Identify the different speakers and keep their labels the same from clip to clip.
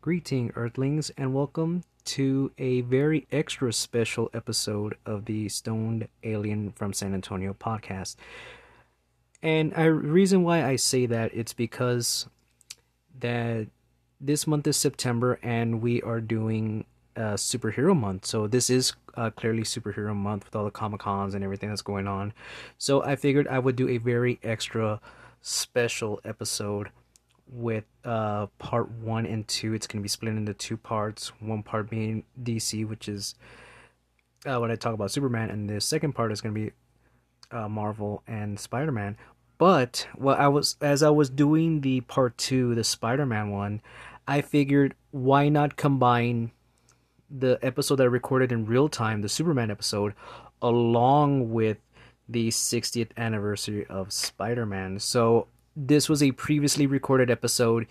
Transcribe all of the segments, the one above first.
Speaker 1: Greeting, Earthlings, and welcome to a very extra special episode of the Stoned Alien from San Antonio podcast. And I reason why I say that it's because that this month is September and we are doing a superhero month. So this is uh, clearly superhero month with all the comic cons and everything that's going on. So I figured I would do a very extra special episode with uh part one and two. It's gonna be split into two parts. One part being DC, which is uh, when I talk about Superman, and the second part is gonna be uh, Marvel and Spider Man. But well, I was as I was doing the part two, the Spider Man one, I figured why not combine the episode that I recorded in real time, the Superman episode, along with the 60th anniversary of Spider Man. So this was a previously recorded episode.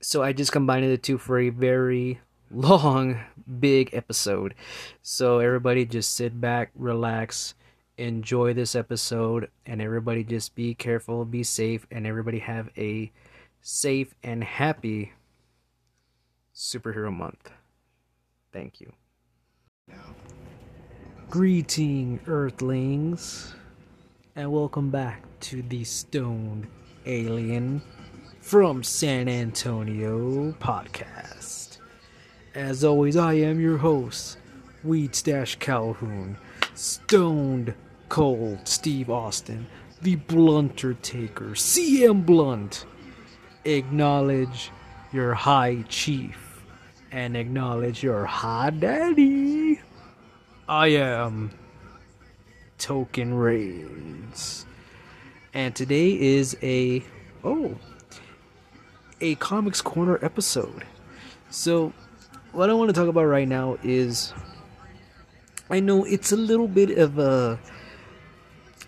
Speaker 1: So I just combined the two for a very long, big episode. So everybody just sit back, relax, enjoy this episode, and everybody just be careful, be safe, and everybody have a safe and happy superhero month. Thank you. Greeting, Earthlings, and welcome back to the Stoned Alien from San Antonio podcast. As always, I am your host, Weed Stash Calhoun, Stoned Cold Steve Austin, the Blunter Taker, CM Blunt. Acknowledge your High Chief and acknowledge your High Daddy. I am Token Reigns. And today is a oh a comics corner episode. So what I want to talk about right now is I know it's a little bit of a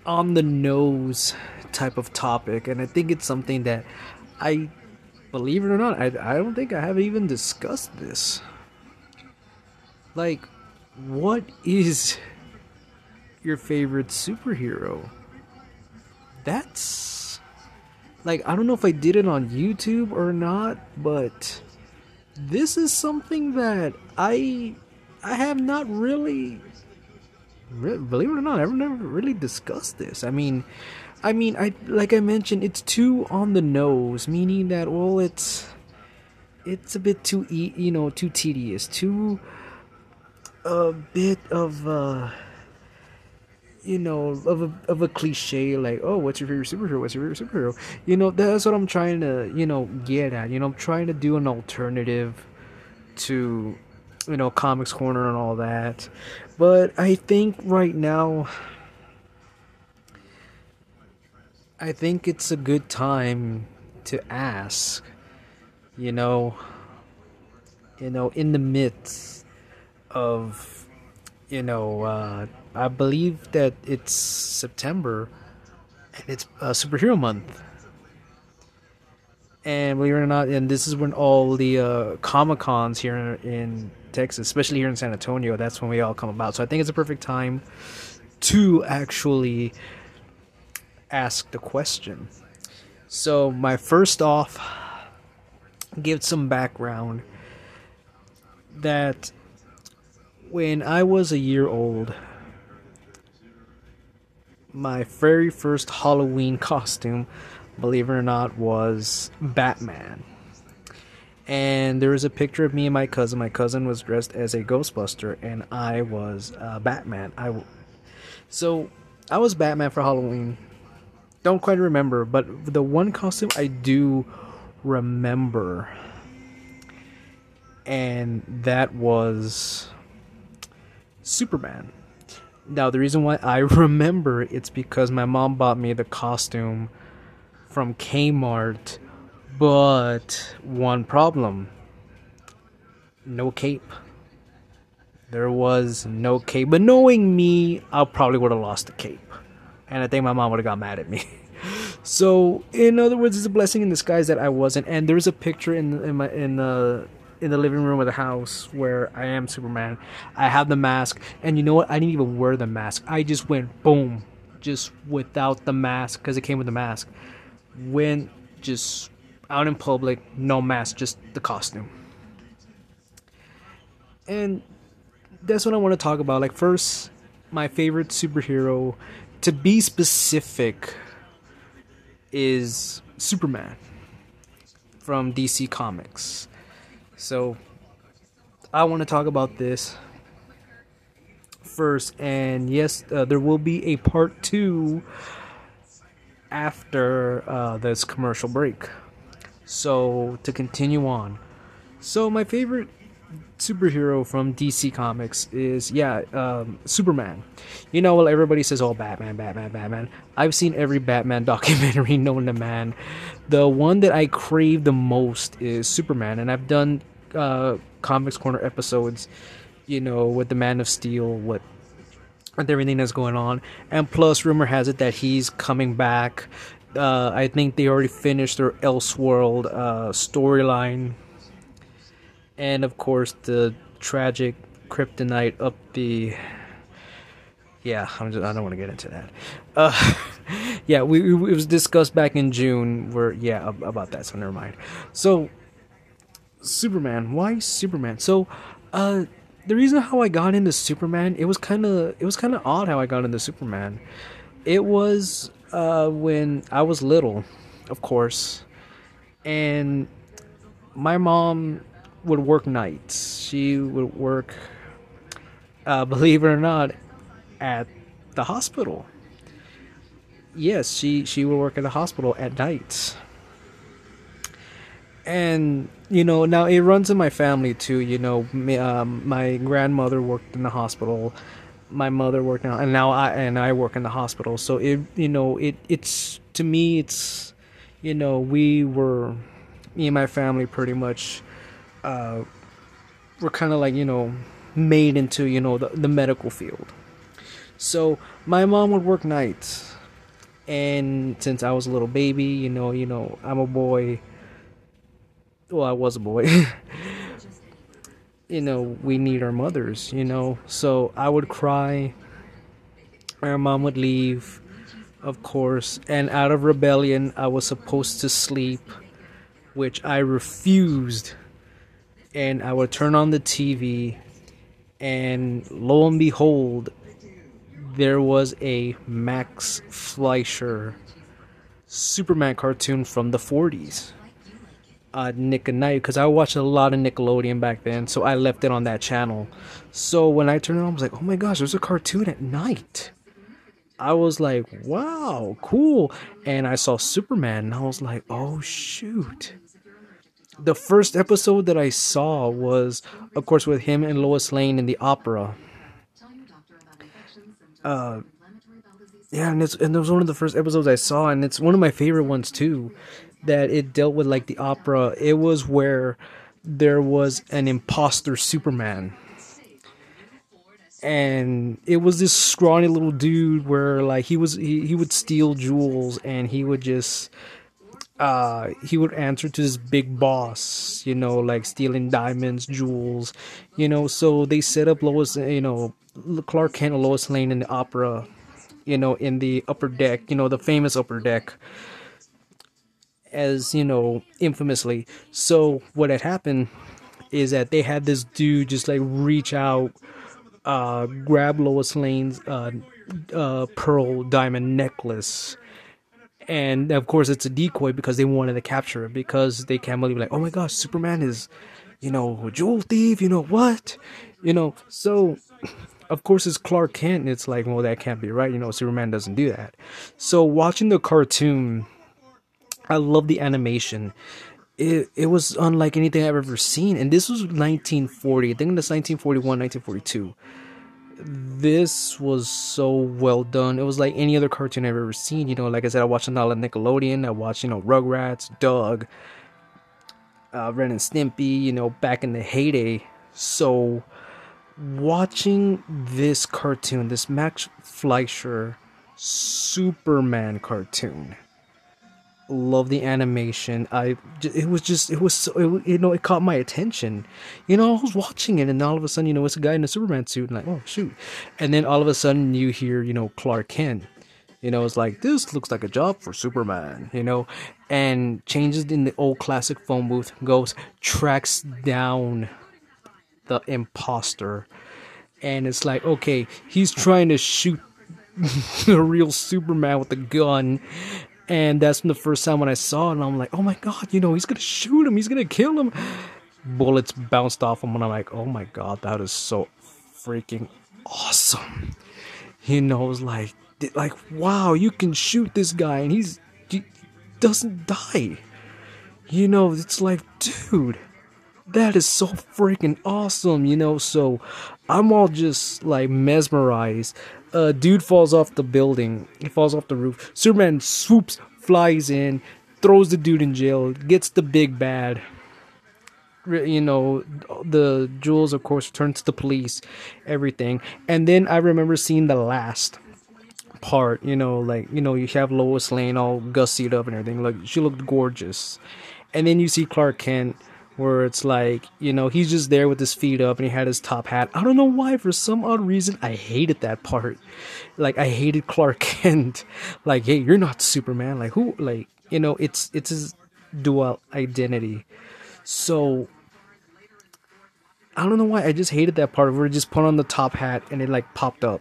Speaker 1: on the nose type of topic and I think it's something that I believe it or not I I don't think I have even discussed this. Like what is your favorite superhero? That's like I don't know if I did it on YouTube or not, but this is something that I I have not really believe it or not, I've never really discussed this. I mean, I mean, I like I mentioned, it's too on the nose, meaning that well, it's it's a bit too you know too tedious, too a bit of uh you know of a of a cliche like oh what's your favorite superhero? What's your favorite superhero? You know that's what i'm trying to you know get at. You know i'm trying to do an alternative to you know comics corner and all that. But i think right now i think it's a good time to ask you know you know in the midst of you know uh, i believe that it's september and it's uh, superhero month. And believe it or not and this is when all the uh, comic cons here in texas especially here in san antonio that's when we all come about. So i think it's a perfect time to actually ask the question. So my first off give some background that when I was a year old, my very first Halloween costume, believe it or not, was Batman. And there was a picture of me and my cousin. My cousin was dressed as a Ghostbuster, and I was uh, Batman. I w- so I was Batman for Halloween. Don't quite remember, but the one costume I do remember, and that was Superman. Now, the reason why I remember it's because my mom bought me the costume from Kmart, but one problem no cape. There was no cape, but knowing me, I probably would have lost the cape, and I think my mom would have got mad at me. so, in other words, it's a blessing in disguise that I wasn't. And there's a picture in in my in the in the living room of the house where I am Superman. I have the mask, and you know what? I didn't even wear the mask. I just went boom, just without the mask because it came with the mask. Went just out in public, no mask, just the costume. And that's what I want to talk about. Like, first, my favorite superhero, to be specific, is Superman from DC Comics. So, I want to talk about this first, and yes, uh, there will be a part two after uh, this commercial break. So, to continue on. So, my favorite superhero from DC Comics is, yeah, um, Superman. You know, well, everybody says, oh, Batman, Batman, Batman. I've seen every Batman documentary known to man. The one that I crave the most is Superman, and I've done uh, Comics Corner episodes, you know, with the Man of Steel, with with everything that's going on. And plus, rumor has it that he's coming back. Uh, I think they already finished their Elseworld uh, storyline, and of course the tragic kryptonite up the. Yeah, I'm just, I don't want to get into that. Uh, yeah, we, it was discussed back in June. Where yeah about that, so never mind. So, Superman. Why Superman? So, uh, the reason how I got into Superman, it was kind of it was kind of odd how I got into Superman. It was uh, when I was little, of course, and my mom would work nights. She would work, uh, believe it or not, at the hospital. Yes, she she would work at the hospital at nights and you know now it runs in my family too you know me, um, my grandmother worked in the hospital my mother worked now and now i and i work in the hospital so it you know it it's to me it's you know we were me and my family pretty much uh we're kind of like you know made into you know the, the medical field so my mom would work nights and since i was a little baby you know you know i'm a boy well, I was a boy. you know, we need our mothers, you know. So I would cry. My mom would leave, of course. And out of rebellion, I was supposed to sleep, which I refused. And I would turn on the TV, and lo and behold, there was a Max Fleischer Superman cartoon from the 40s uh, Nick at Nite because I watched a lot of Nickelodeon back then, so I left it on that channel. So when I turned it on, I was like, oh my gosh, there's a cartoon at night. I was like, wow, cool. And I saw Superman, and I was like, oh shoot. The first episode that I saw was, of course, with him and Lois Lane in the opera. Uh, yeah, and it's and it was one of the first episodes I saw, and it's one of my favorite ones too that it dealt with like the opera. It was where there was an imposter Superman. And it was this scrawny little dude where like he was he, he would steal jewels and he would just uh he would answer to this big boss, you know, like stealing diamonds, jewels, you know, so they set up Lois you know Clark Kent and Lois Lane in the opera, you know, in the upper deck, you know, the famous upper deck as you know infamously. So what had happened is that they had this dude just like reach out uh grab lois lane's uh uh pearl diamond necklace and of course it's a decoy because they wanted to capture it because they can't believe like oh my gosh superman is you know a jewel thief you know what you know so of course it's clark kent and it's like well that can't be right you know superman doesn't do that so watching the cartoon I love the animation. It it was unlike anything I've ever seen, and this was 1940. I think that's 1941, 1942. This was so well done. It was like any other cartoon I've ever seen. You know, like I said, I watched a lot of Nickelodeon. I watched, you know, Rugrats, Doug, uh, Ren and Stimpy. You know, back in the heyday. So, watching this cartoon, this Max Fleischer Superman cartoon love the animation. I it was just it was so it, you know it caught my attention. You know I was watching it and all of a sudden you know it's a guy in a Superman suit and like oh shoot, and then all of a sudden you hear you know Clark Kent. You know, it's like this looks like a job for Superman. You know, and changes in the old classic phone booth. Goes tracks down the imposter, and it's like okay, he's trying to shoot the real Superman with a gun. And that's the first time when I saw it, and I'm like, oh my god, you know, he's gonna shoot him, he's gonna kill him. Bullets bounced off him, and I'm like, oh my god, that is so freaking awesome. You know, it's like, like, wow, you can shoot this guy, and he's he doesn't die. You know, it's like, dude, that is so freaking awesome. You know, so I'm all just like mesmerized a dude falls off the building. He falls off the roof. Superman swoops, flies in, throws the dude in jail, gets the big bad. You know, the jewels, of course, turn to the police, everything. And then I remember seeing the last part, you know, like, you know, you have Lois Lane all gussied up and everything. Like, she looked gorgeous. And then you see Clark Kent where it's like, you know, he's just there with his feet up and he had his top hat. I don't know why, for some odd reason, I hated that part. Like, I hated Clark Kent. like, hey, you're not Superman. Like, who, like, you know, it's, it's his dual identity. So, I don't know why, I just hated that part where he just put on the top hat and it, like, popped up.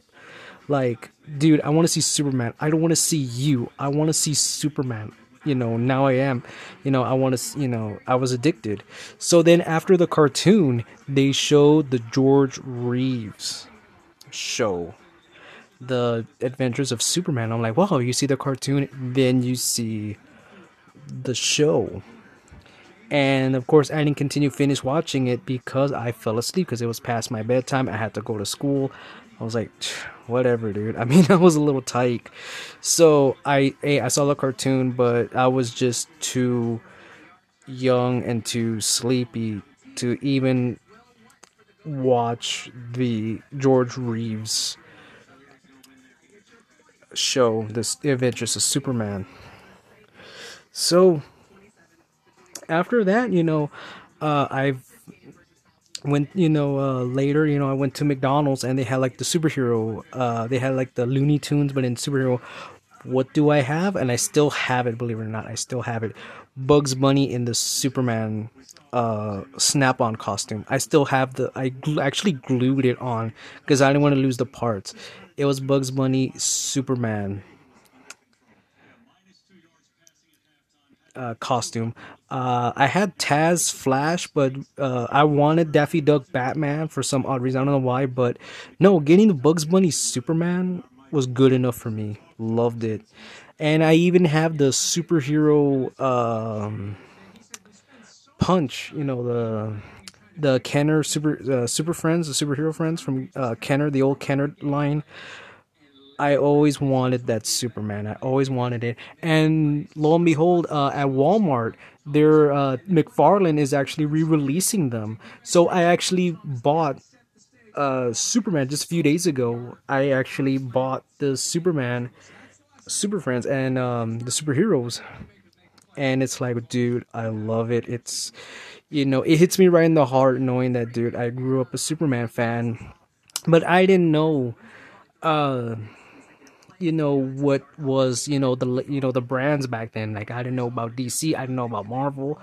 Speaker 1: Like, dude, I want to see Superman. I don't want to see you. I want to see Superman you know now i am you know i want to you know i was addicted. So then after the cartoon they showed the george reeves show the adventures of superman. I'm like wow you see the cartoon then you see the show. And of course i didn't continue finish watching it because i fell asleep because it was past my bedtime. I had to go to school I was like, whatever, dude. I mean, I was a little tight. So I, I saw the cartoon, but I was just too young and too sleepy to even watch the George Reeves show, this Adventures of Superman. So after that, you know, uh, I've when you know uh, later you know i went to mcdonald's and they had like the superhero uh, they had like the looney tunes but in superhero what do i have? And i still have it believe it or not i still have it. Bugs bunny in the superman uh, snap-on costume. I still have the i gl- actually glued it on because i didn't want to lose the parts. It was bugs bunny superman uh, costume. Uh, I had Taz Flash, but uh, I wanted Daffy Duck Batman for some odd reason. I don't know why, but no, getting the Bugs Bunny Superman was good enough for me. Loved it, and I even have the superhero um, punch. You know the the Kenner super uh, super friends, the superhero friends from uh, Kenner, the old Kenner line. I always wanted that Superman. I always wanted it. And lo and behold, uh, at Walmart, their uh, McFarlane is actually re-releasing them. So I actually bought uh, Superman just a few days ago. I actually bought the Superman, Super Friends, and um, the superheroes. And it's like, dude, I love it. It's, you know, it hits me right in the heart knowing that, dude, I grew up a Superman fan, but I didn't know. Uh, you know what was you know the you know the brands back then. Like i didn't know about dc i didn't know about marvel.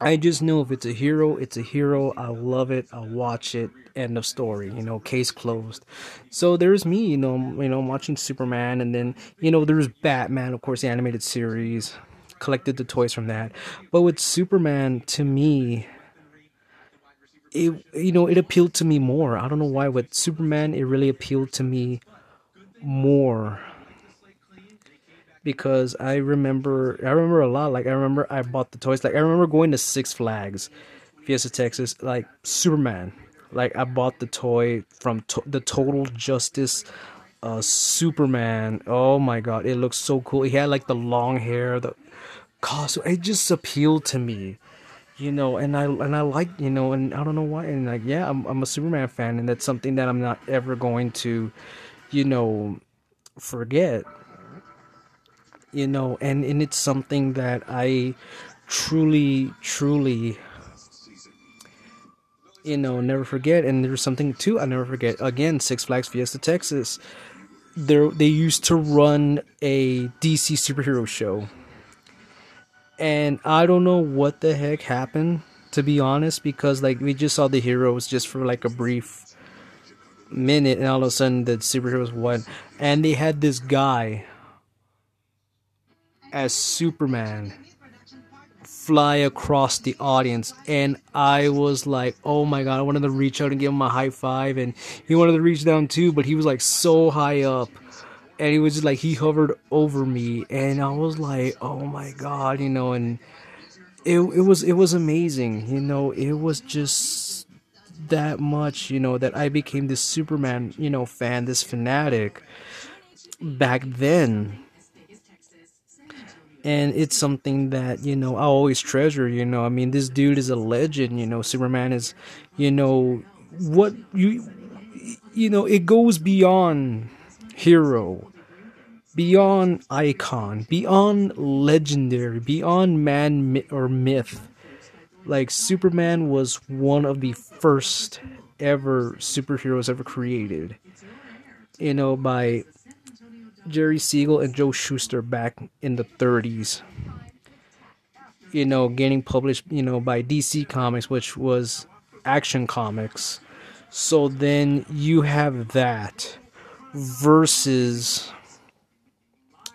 Speaker 1: I just know if it's a hero it's a hero. I love it i watch it end of story you know case closed. So there's me you know you know watching superman and then you know there's batman of course the animated series. Collected the toys from that. But with superman to me it you know it appealed to me more. I don't know why with superman it really appealed to me more because I remember I remember a lot. Like I remember I bought the toys. Like I remember going to Six Flags, Fiesta, Texas. Like Superman. Like I bought the toy from to- the Total Justice uh, Superman. Oh my god, it looks so cool. He had like the long hair, the costume. It just appealed to me, you know. And I and I like you know, and I don't know why. And like yeah, I'm I'm a Superman fan, and that's something that I'm not ever going to you know, forget. You know, and, and it's something that I truly, truly, you know, never forget. And there's something too I never forget. Again, Six Flags Fiesta Texas. there they used to run a DC superhero show. And I don't know what the heck happened to be honest because like we just saw the heroes just for like a brief minute and all of a sudden the superheroes won. And they had this guy as Superman fly across the audience and I was like, oh my god, I wanted to reach out and give him a high five and he wanted to reach down too, but he was like so high up and he was just like he hovered over me and I was like, oh my god, you know, and it it was it was amazing, you know, it was just that much, you know, that I became this Superman, you know, fan, this fanatic back then and it's something that you know I always treasure. You know, I mean, this dude is a legend. You know, Superman is, you know, what you, you know, it goes beyond hero, beyond icon, beyond legendary, beyond man or myth. Like Superman was one of the first ever superheroes ever created. You know, by Jerry Siegel and Joe Shuster back in the 30s. You know, getting published, you know, by DC Comics, which was Action Comics. So then you have that versus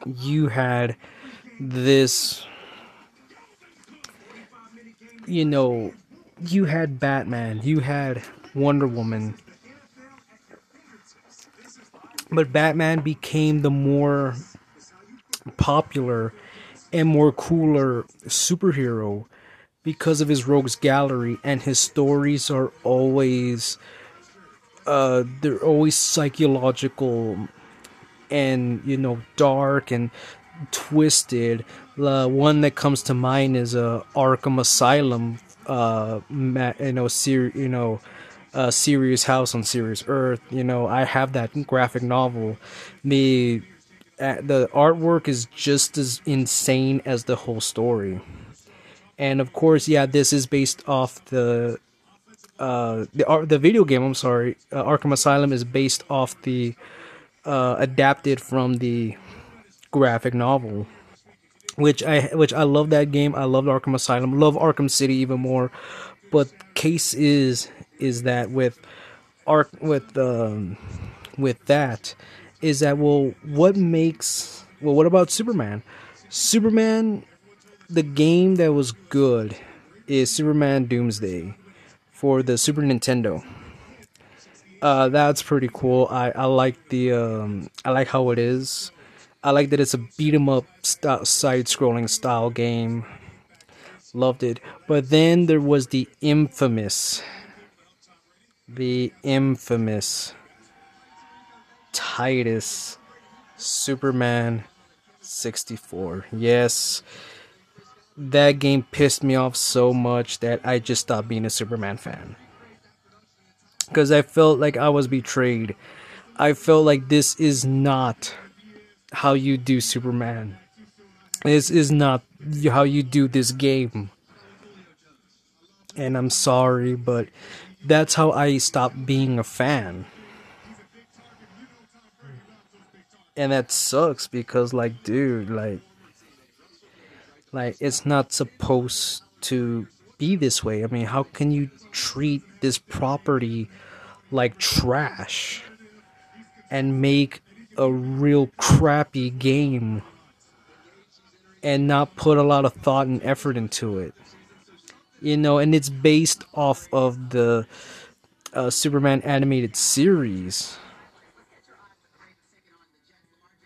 Speaker 1: you had this you know you had Batman, you had Wonder Woman, but Batman became the more popular and more cooler superhero because of his rogues gallery and his stories are always uh they're always psychological and you know dark and twisted the one that comes to mind is uh arkham asylum uh you know ser- you know uh, Serious House on Serious Earth. You know, I have that graphic novel. The uh, the artwork is just as insane as the whole story. And of course, yeah, this is based off the uh, the uh, the video game. I'm sorry, uh, Arkham Asylum is based off the uh, adapted from the graphic novel, which I which I love that game. I love Arkham Asylum. Love Arkham City even more. But case is is that with arc with um with that is that well what makes well what about Superman? Superman the game that was good is Superman Doomsday for the Super Nintendo. Uh, that's pretty cool. I, I like the um, I like how it is. I like that it's a beat 'em up st- side scrolling style game. Loved it. But then there was the infamous the infamous Titus Superman 64. Yes, that game pissed me off so much that I just stopped being a Superman fan. Because I felt like I was betrayed. I felt like this is not how you do Superman. This is not how you do this game. And I'm sorry, but that's how I stopped being a fan. And that sucks because like dude, like like it's not supposed to be this way. I mean, how can you treat this property like trash and make a real crappy game and not put a lot of thought and effort into it? you know, and it's based off of the uh, Superman animated series.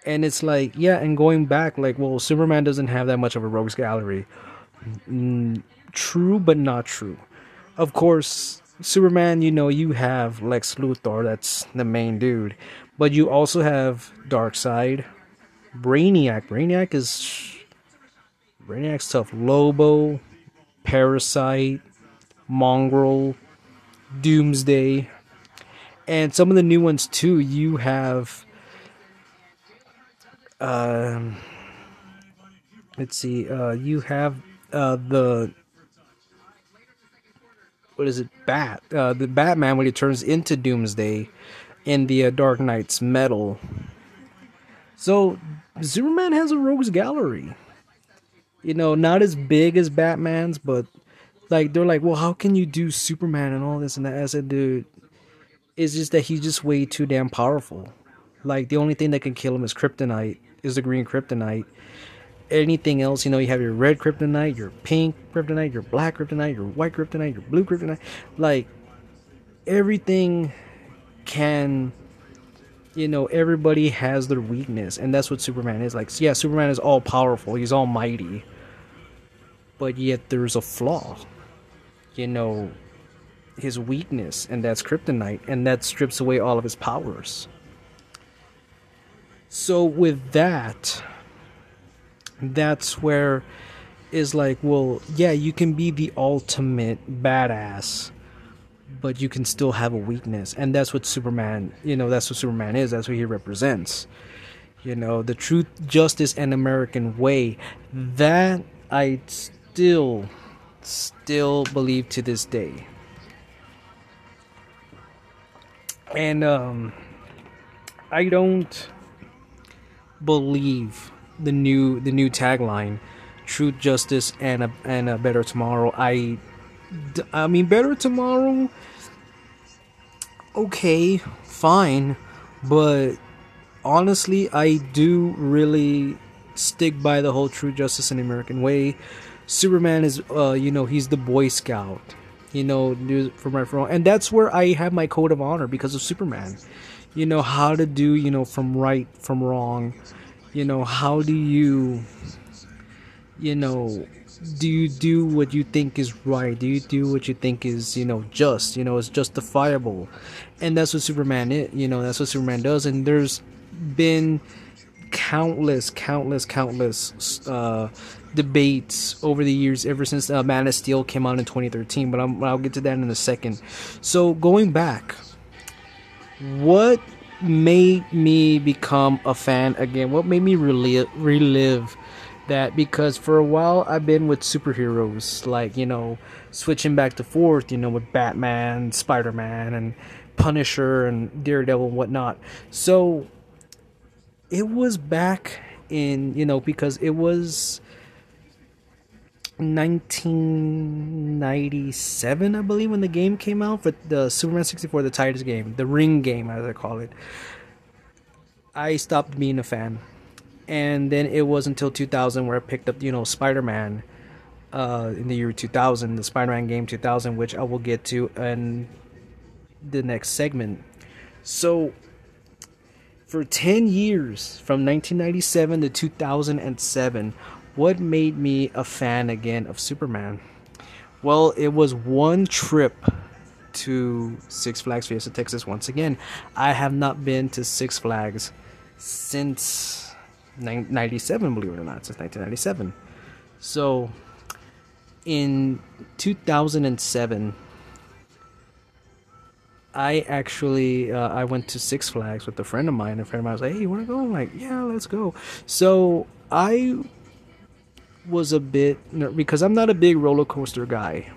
Speaker 1: And it's like, yeah, and going back, like, well, Superman doesn't have that much of a rogues gallery. Mm, true, but not true. Of course, Superman, you know, you have Lex Luthor, that's the main dude. But you also have Darkseid, Brainiac. Brainiac is. Brainiac's tough. Lobo, Parasite, Mongul, Doomsday, and some of the new ones too. You have, um, let's see, uh, you have uh, the what is it, Bat, uh, the Batman when he turns into Doomsday in the uh, Dark Nights Metal So Superman has a rogues gallery. You know, not as big as Batman's, but like they're like, well, how can you do Superman and all this and that? I said, dude, it's just that he's just way too damn powerful. Like the only thing that can kill him is kryptonite, is the green kryptonite. Anything else, you know, you have your red kryptonite, your pink kryptonite, your black kryptonite, your white kryptonite, your blue kryptonite. Like everything can you know everybody has their weakness and that's what superman is like yeah superman is all powerful he's almighty but yet there's a flaw you know his weakness and that's kryptonite and that strips away all of his powers so with that that's where is like well yeah you can be the ultimate badass but you can still have a weakness. And that's what superman you know that's what superman is. That's what he represents. You know the truth justice and american way. That i still still believe to this day. And um i don't believe the new the new tagline truth justice and a and a better tomorrow i I mean, better tomorrow. Okay, fine, but honestly, I do really stick by the whole true justice and American way. Superman is, uh, you know, he's the Boy Scout, you know, from right from wrong, and that's where I have my code of honor because of Superman. You know how to do, you know, from right from wrong. You know how do you, you know, do you do what you think is right? Do you do what you think is, you know, just, you know, is justifiable? And that's what Superman is, you know, that's what Superman does. And there's been countless, countless, countless uh, debates over the years, ever since uh, Man of Steel came out in 2013. But i will get to that in a second. So going back, what made me become a fan again? What made me relive, relive that because for a while I've been with superheroes, like, you know, switching back to forth, you know, with Batman, Spider Man, and Punisher, and Daredevil, and whatnot. So it was back in, you know, because it was 1997, I believe, when the game came out for the Superman 64, the Titus game, the ring game, as I call it. I stopped being a fan and then it was until 2000 where I picked up, you know, Spider-Man uh, in the year 2000, the Spider-Man game 2000, which I will get to in the next segment. So, for 10 years, from 1997 to 2007, what made me a fan again of Superman? Well, it was one trip to Six Flags Fiesta, Texas once again. I have not been to Six Flags since 97, believe it or not, since 1997. So, in 2007, I actually uh, I went to Six Flags with a friend of mine. A friend of mine was like, "Hey, you want to go?" I'm like, "Yeah, let's go." So I was a bit because I'm not a big roller coaster guy.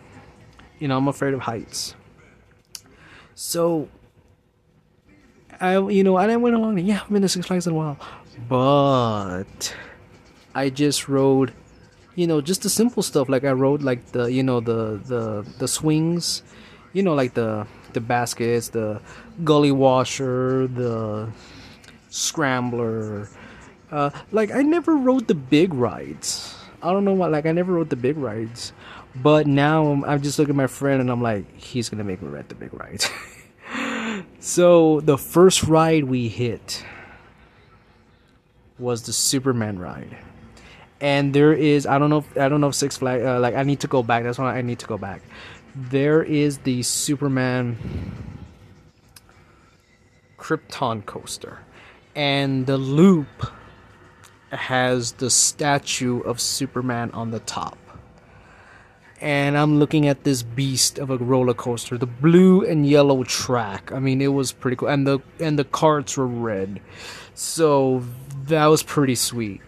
Speaker 1: You know, I'm afraid of heights. So I, you know, and I went along. Yeah, I've been to Six Flags in a while, but I just rode, you know, just the simple stuff. Like I rode like the, you know, the the the swings, you know, like the the baskets, the gully washer, the scrambler. Uh, like I never rode the big rides. I don't know why. Like I never rode the big rides, but now I'm, I'm just looking at my friend and I'm like, he's gonna make me ride the big rides. so the first ride we hit was the Superman ride. And there is I don't know if, I don't know if Six Flags uh, like I need to go back. That's why I need to go back. There is the Superman Krypton coaster. And the loop has the statue of Superman on the top. And I'm looking at this beast of a roller coaster, the blue and yellow track. I mean, it was pretty cool, and the and the carts were red. So that was pretty sweet.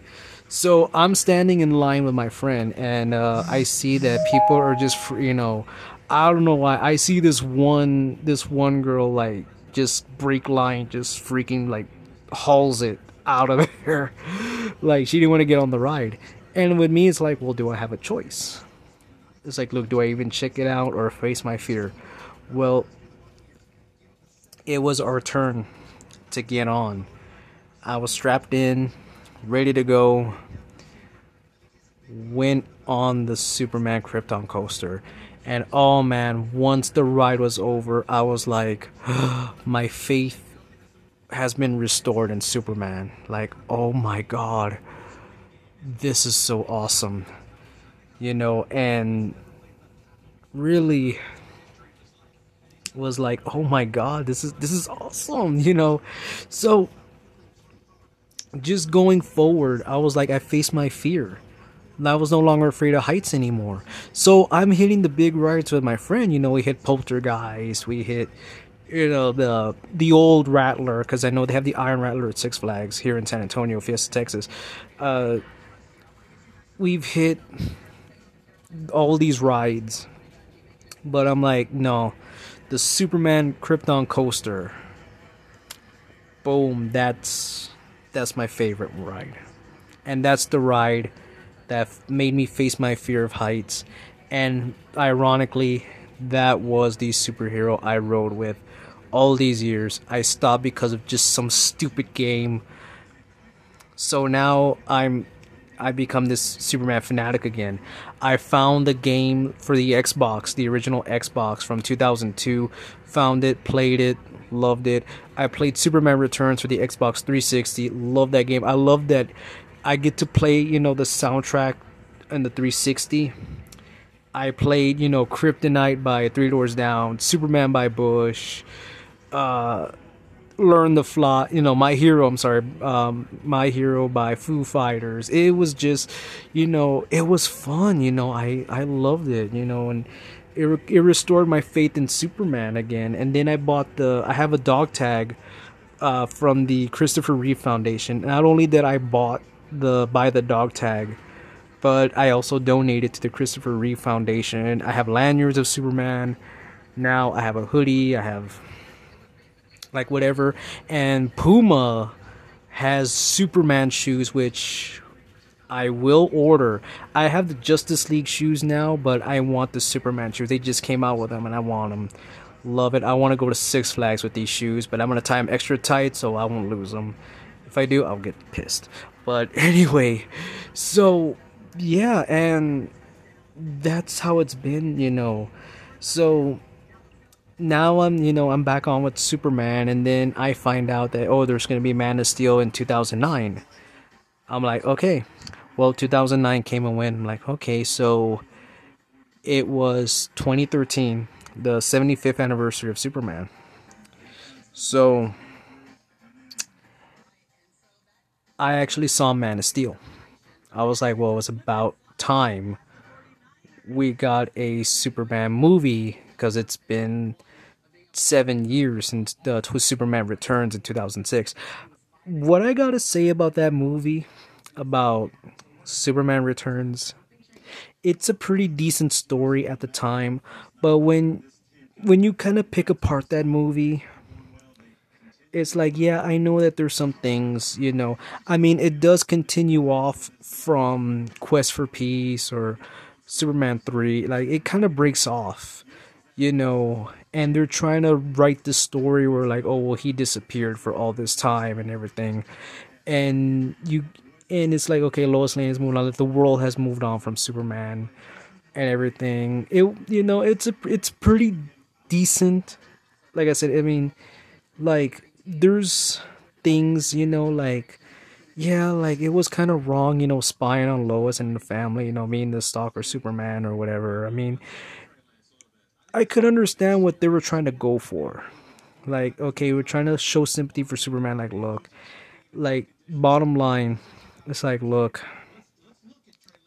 Speaker 1: So I'm standing in line with my friend, and uh, I see that people are just, you know, I don't know why. I see this one, this one girl like just break line, just freaking like hauls it out of there. like she didn't want to get on the ride. And with me, it's like, well, do I have a choice? It's like, look, do I even check it out or face my fear? Well, it was our turn to get on. I was strapped in, ready to go. Went on the Superman Krypton coaster. And oh man, once the ride was over, I was like, my faith has been restored in Superman. Like, oh my god, this is so awesome. You know, and really was like, oh my god, this is this is awesome, you know. So just going forward, I was like, I faced my fear. I was no longer afraid of heights anymore. So I'm hitting the big rides with my friend. You know, we hit Poltergeist, we hit, you know, the the old Rattler because I know they have the Iron Rattler at Six Flags here in San Antonio, Fiesta, Texas. Uh, we've hit all these rides, but I'm like, no, the Superman Krypton coaster. Boom, that's that's my favorite ride. And that's the ride that made me face my fear of heights. And ironically, that was the superhero I rode with all these years. I stopped because of just some stupid game. So now I'm I become this Superman fanatic again. I found the game for the Xbox, the original Xbox from 2002. Found it, played it, loved it. I played Superman Returns for the Xbox 360. Love that game. I love that I get to play, you know, the soundtrack and the 360. I played, you know, Kryptonite by Three Doors Down, Superman by Bush, uh, Learn to Fly, you know, My Hero, I'm sorry, um, My Hero by Foo Fighters. It was just, you know, it was fun, you know, I, I loved it, you know, and it, it restored my faith in Superman again. And then I bought the, I have a dog tag uh, from the Christopher Reeve Foundation. Not only did I bought the buy the dog tag, but I also donated to the Christopher Reeve Foundation. I have lanyards of Superman. Now I have a hoodie. I have like whatever. And Puma has Superman shoes, which I will order. I have the Justice League shoes now, but I want the Superman shoes. They just came out with them, and I want them. Love it. I want to go to Six Flags with these shoes, but I'm gonna tie them extra tight so I won't lose them. If I do, I'll get pissed. But anyway, so yeah, and that's how it's been, you know. So now I'm, you know, I'm back on with Superman, and then I find out that oh, there's gonna be Man of Steel in 2009. I'm like, okay, well, 2009 came and went. I'm like, okay, so it was 2013, the 75th anniversary of Superman. So I actually saw Man of Steel. I was like, well, it's about time we got a Superman movie because it's been seven years since uh, Superman Returns in 2006. What I gotta say about that movie, about Superman Returns, it's a pretty decent story at the time, but when when you kind of pick apart that movie, it's like, yeah, I know that there's some things, you know. I mean, it does continue off from Quest for Peace or Superman 3. Like, it kind of breaks off, you know and they're trying to write the story where like oh well he disappeared for all this time and everything. And you and it's like okay Lois Lane has moved on. The world has moved on from Superman and everything. It you know it's a it's pretty decent. Like I said I mean like there's things you know like yeah, like it was kind of wrong, you know, spying on Lois and the family, you know, being the stalker Superman or whatever. I mean, I could understand what they were trying to go for. Like, okay, we're trying to show sympathy for Superman. Like, look, like, bottom line, it's like, look,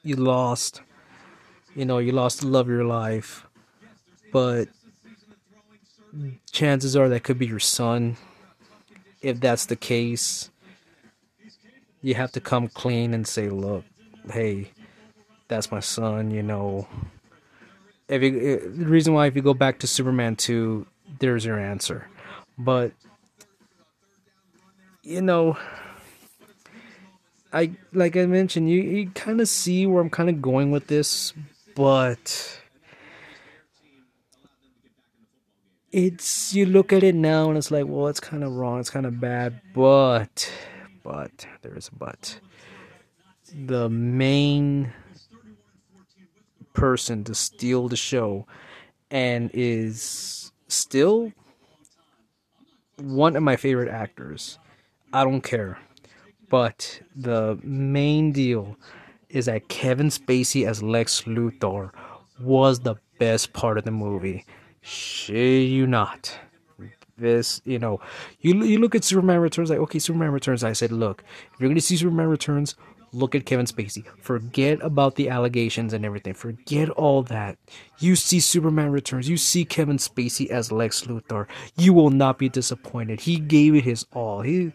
Speaker 1: you lost, you know, you lost the love of your life, but chances are that could be your son. If that's the case, you have to come clean and say, look, hey, that's my son, you know, if you, the reason why if you go back to Superman 2, there's your answer. But you know, I like I mentioned, you you kind of see where I'm kind of going with this, but it's you look at it now and it's like, well, it's kind of wrong, it's kind of bad, but but there is a but. The main person to steal the show and is still one of my favorite actors. I don't care. But the main deal is that Kevin Spacey as Lex Luthor was the best part of the movie. Shit you not. This, you know, you you look at Superman Returns like, okay, Superman Returns. I said, look, if you're gonna see Superman Returns, look at Kevin Spacey. Forget about the allegations and everything. Forget all that. You see Superman Returns. You see Kevin Spacey as Lex Luthor. You will not be disappointed. He gave it his all. He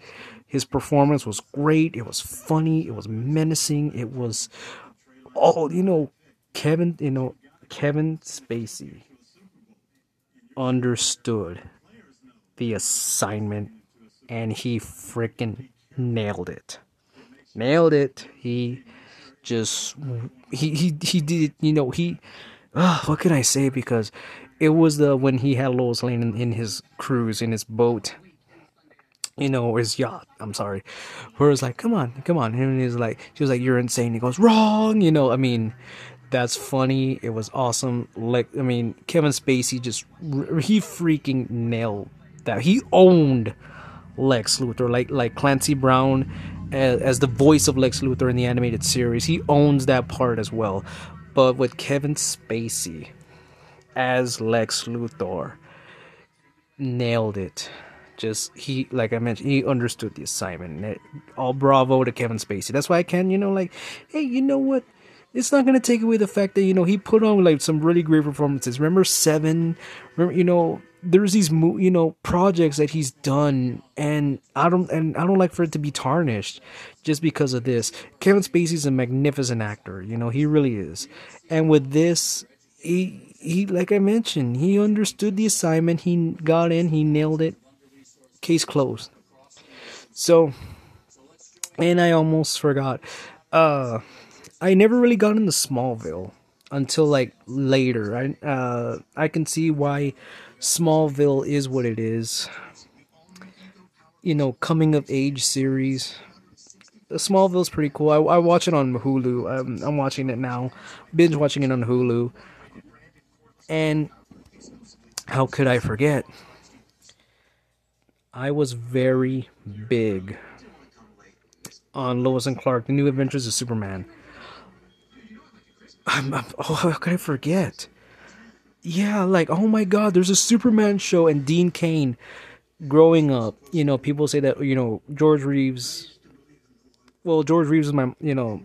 Speaker 1: his performance was great. It was funny. It was menacing. It was all you know. Kevin, you know, Kevin Spacey understood the assignment and he freaking nailed it nailed it. He just he he he did you know he uh, what can I say because it was the when he had Lois Lane in, in his cruise in his boat you know, his yacht. I'm sorry. Where it's like, come on, come on. And he's like, she was like, you're insane. He goes, wrong. You know, I mean, that's funny. It was awesome. Like, I mean, Kevin Spacey just, he freaking nailed that. He owned Lex Luthor, like like Clancy Brown as, as the voice of Lex Luthor in the animated series. He owns that part as well. But with Kevin Spacey as Lex Luthor, nailed it. Just he, like I mentioned, he understood the assignment. All bravo to Kevin Spacey. That's why I can, you know, like, hey, you know what? It's not gonna take away the fact that you know he put on like some really great performances. Remember Seven? Remember, you know, there's these you know projects that he's done and I don't and I don't like for it to be tarnished just because of this. Kevin Spacey's a magnificent actor, you know, he really is. And with this he he like I mentioned, he understood the assignment, he got in, he nailed it. Case closed. So and I almost forgot uh I never really got into Smallville until like later. I uh I can see why Smallville is what it is. You know, coming of age series. Smallville's pretty cool. I, I watch it on Hulu. I'm, I'm watching it now, binge watching it on Hulu. And how could I forget? I was very big on Lois and Clark, The New Adventures of Superman. I'm, I'm, oh, how could I forget? Yeah, like oh my god, there's a Superman show and Dean Cain growing up, you know, people say that you know George Reeves well, George Reeves is my, you know,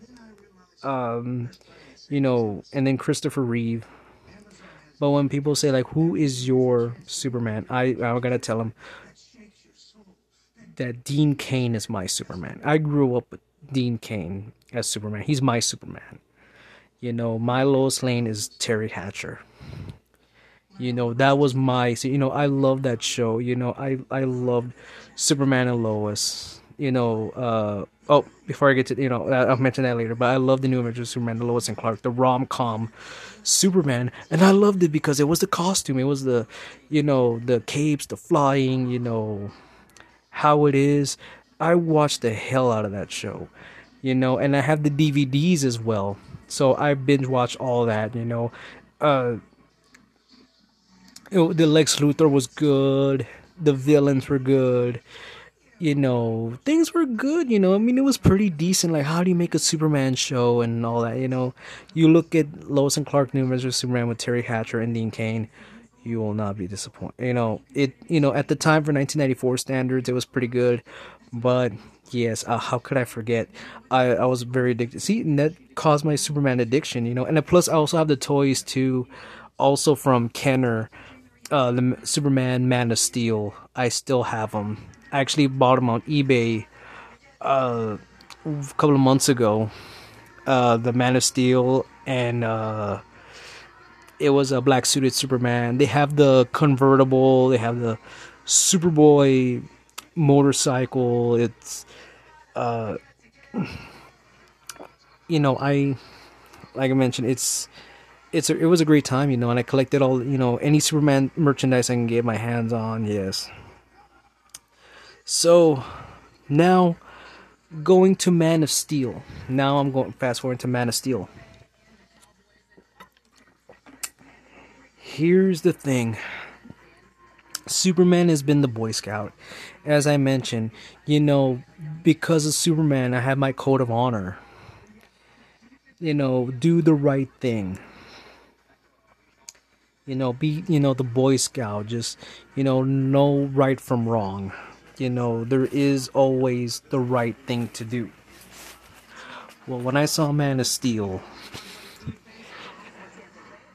Speaker 1: um, you know, and then Christopher Reeve. But when people say like, "Who is your Superman?" I I gotta tell them that Dean Cain is my Superman. I grew up with Dean Cain as Superman. He's my Superman. You know, my Lois Lane is Teri Hatcher you know that was my you know i love that show. You know i i loved superman and lois. You know uh oh before i get to you know i'll mention that later but i love the new adventures of superman the lois and clark the rom-com superman. And i loved it because it was the costume. It was the you know the capes the flying you know how it is. I watched the hell out of that show you know and i have the dvds as well. So i binge watched all that you know. Uh it, the Lex Luthor was good. The villains were good. You know, things were good. You know, I mean, it was pretty decent. Like, how do you make a Superman show and all that? You know, you look at Lois and Clark New Adventures Superman with Teri Hatcher and Dean Cain. You will not be disappointed. You know, it. You know, at the time for 1994 standards, it was pretty good. But yes, uh, how could I forget? I I was very addicted. See, that caused my Superman addiction. You know, and plus I also have the toys too, also from Kenner uh, the Superman Man of Steel. I still have them. I actually bought them on eBay uh, a couple of months ago. Uh, the Man of Steel and uh, it was a black suited Superman. They have the convertible. They have the Superboy motorcycle. It's uh, you know, I like I mentioned, it's it's a, it was a great time, you know, and I collected all you know any Superman merchandise I can get my hands on. Yes. So now going to Man of Steel. Now I'm going fast forward to Man of Steel. Here's the thing. Superman has been the Boy Scout. As I mentioned, you know, because of Superman, I have my code of honor. You know, do the right thing. You know, be, you know, the Boy Scout. Just, you know, know right from wrong. You know, there is always the right thing to do. Well, when I saw Man of Steel,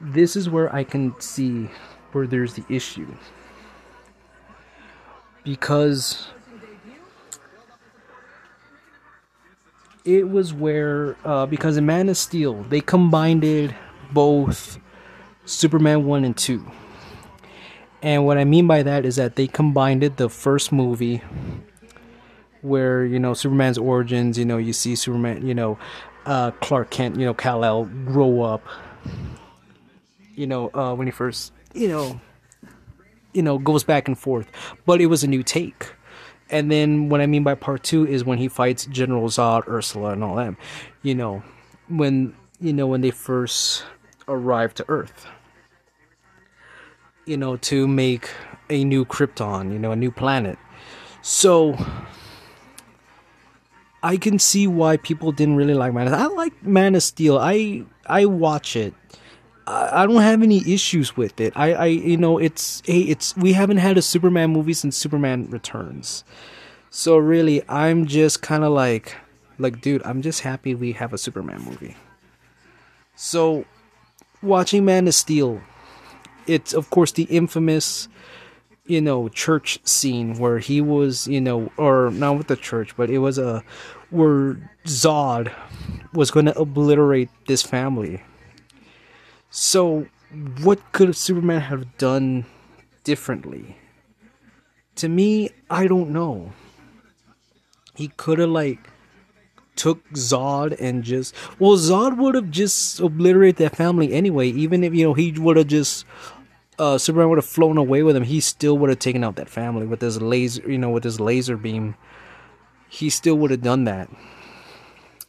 Speaker 1: this is where I can see where there's the issue because it was where uh, because in Man of Steel they combined both Superman one and two, and what I mean by that is that they combined it the first movie where you know Superman's origins, you know you see Superman, you know uh, Clark Kent, you know Kal El grow up, you know uh, when he first you know you know goes back and forth. But it was a new take. And then what i mean by part two is when he fights general zod ursula and all them you know when you know when they first arrived to earth you know to make a new krypton you know a new planet. So i can see why people didn't really like man i like man of steel. I i watch it. I don't have any issues with it. I, I, you know, it's hey, it's we haven't had a Superman movie since Superman Returns, so really, I'm just kind of like, like, dude, I'm just happy we have a Superman movie. So, watching Man of Steel, it's of course the infamous, you know, church scene where he was, you know, or not with the church, but it was a where Zod was going to obliterate this family so, what could Superman have done differently? To me, I don't know. He could have like took Zod and just well, Zod would have just obliterated that family anyway. Even if you know he would have just uh, Superman would have flown away with him, he still would have taken out that family with his laser, you know, with his laser beam. He still would have done that.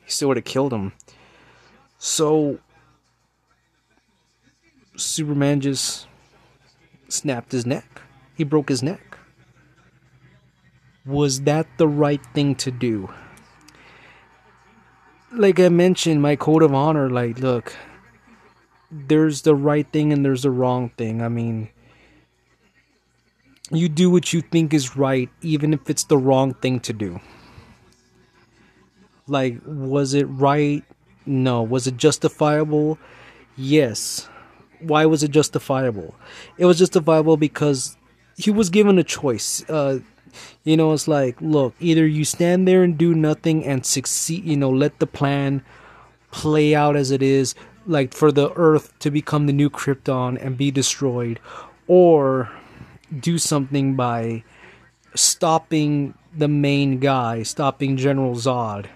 Speaker 1: He still would have killed him. So Superman just snapped his neck. He broke his neck. Was that the right thing to do? Like I mentioned, my code of honor, like, look, there's the right thing and there's the wrong thing. I mean, you do what you think is right, even if it's the wrong thing to do. Like, was it right? No. Was it justifiable? Yes why was it justifiable? It was justifiable because he was given a choice. Uh, you know, it's like, look, either you stand there and do nothing and succeed, you know, let the plan play out as it is, like for the Earth to become the new Krypton and be destroyed, or do something by stopping the main guy, stopping General Zod,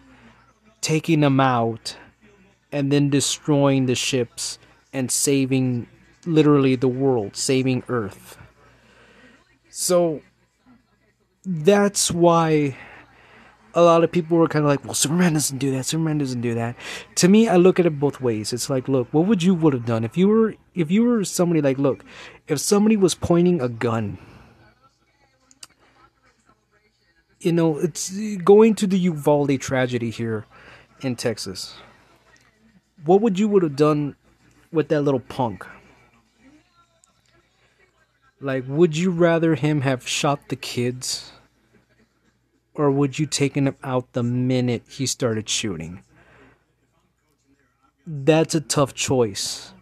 Speaker 1: taking him out, and then destroying the ships and saving literally the world, saving Earth. So that's why a lot of people were kind of like, well, Superman doesn't do that. Superman doesn't do that. To me, I look at it both ways. It's like, look, what would you would have done if you were if you were somebody like, look, if somebody was pointing a gun. You know, it's going to the Uvalde tragedy here in Texas. What would you would have done with that little punk? Like, would you rather him have shot the kids? Or would you taken him out the minute he started shooting? That's a tough choice.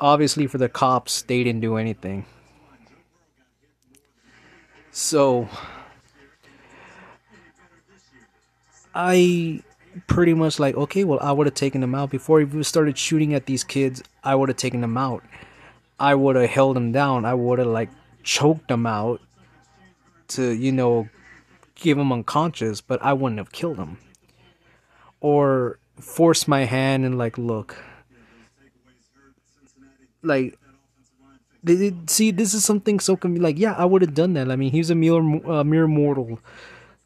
Speaker 1: Obviously, for the cops, they didn't do anything. So, I pretty much like, okay, well, I would have taken them out before he started shooting at these kids. I would have taken them out. I would have held them down. I would have like choked them out to, you know, give him unconscious, but I wouldn't have killed him. Or force my hand and like look. Like see this is something so com- like yeah i would have done that. I mean he's a mere, uh, mere mortal.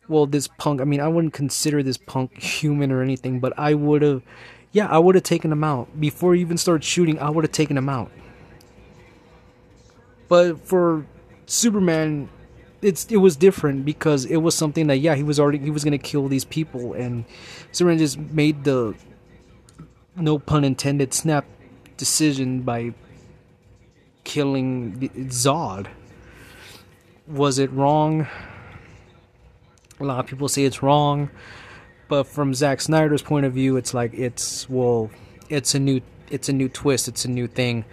Speaker 1: Well this punk i mean i wouldn't consider this punk human or anything but i would have yeah i would have taken him out. Before he even started shooting i would have taken him out. But for superman it's it was different because it was something that yeah he was already he was gonna kill these people and Superman just made the no pun intended snap decision by killing Zod. Was it wrong? A lot of people say it's wrong, but from Zack Snyder's point of view, it's like it's well, it's a new it's a new twist, it's a new thing.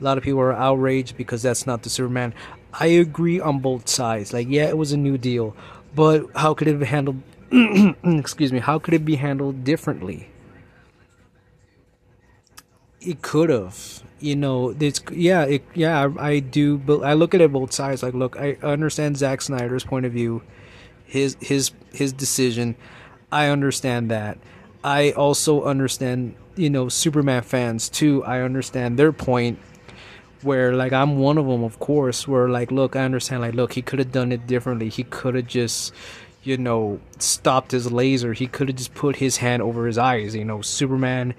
Speaker 1: A lot of people are outraged because that's not the Superman. I agree on both sides. Like, yeah, it was a new deal, but how could it be handled? excuse me. How could it be handled differently? It could have, you know. It's yeah, it yeah. I, I do, but I look at it both sides. Like, look, I understand Zack Snyder's point of view, his his his decision. I understand that. I also understand, you know, Superman fans too. I understand their point where like I'm one of them, of course. Where like, look, I understand. Like, look, he could have done it differently. He could have just, you know, stopped his laser. He could have just put his hand over his eyes. You know, Superman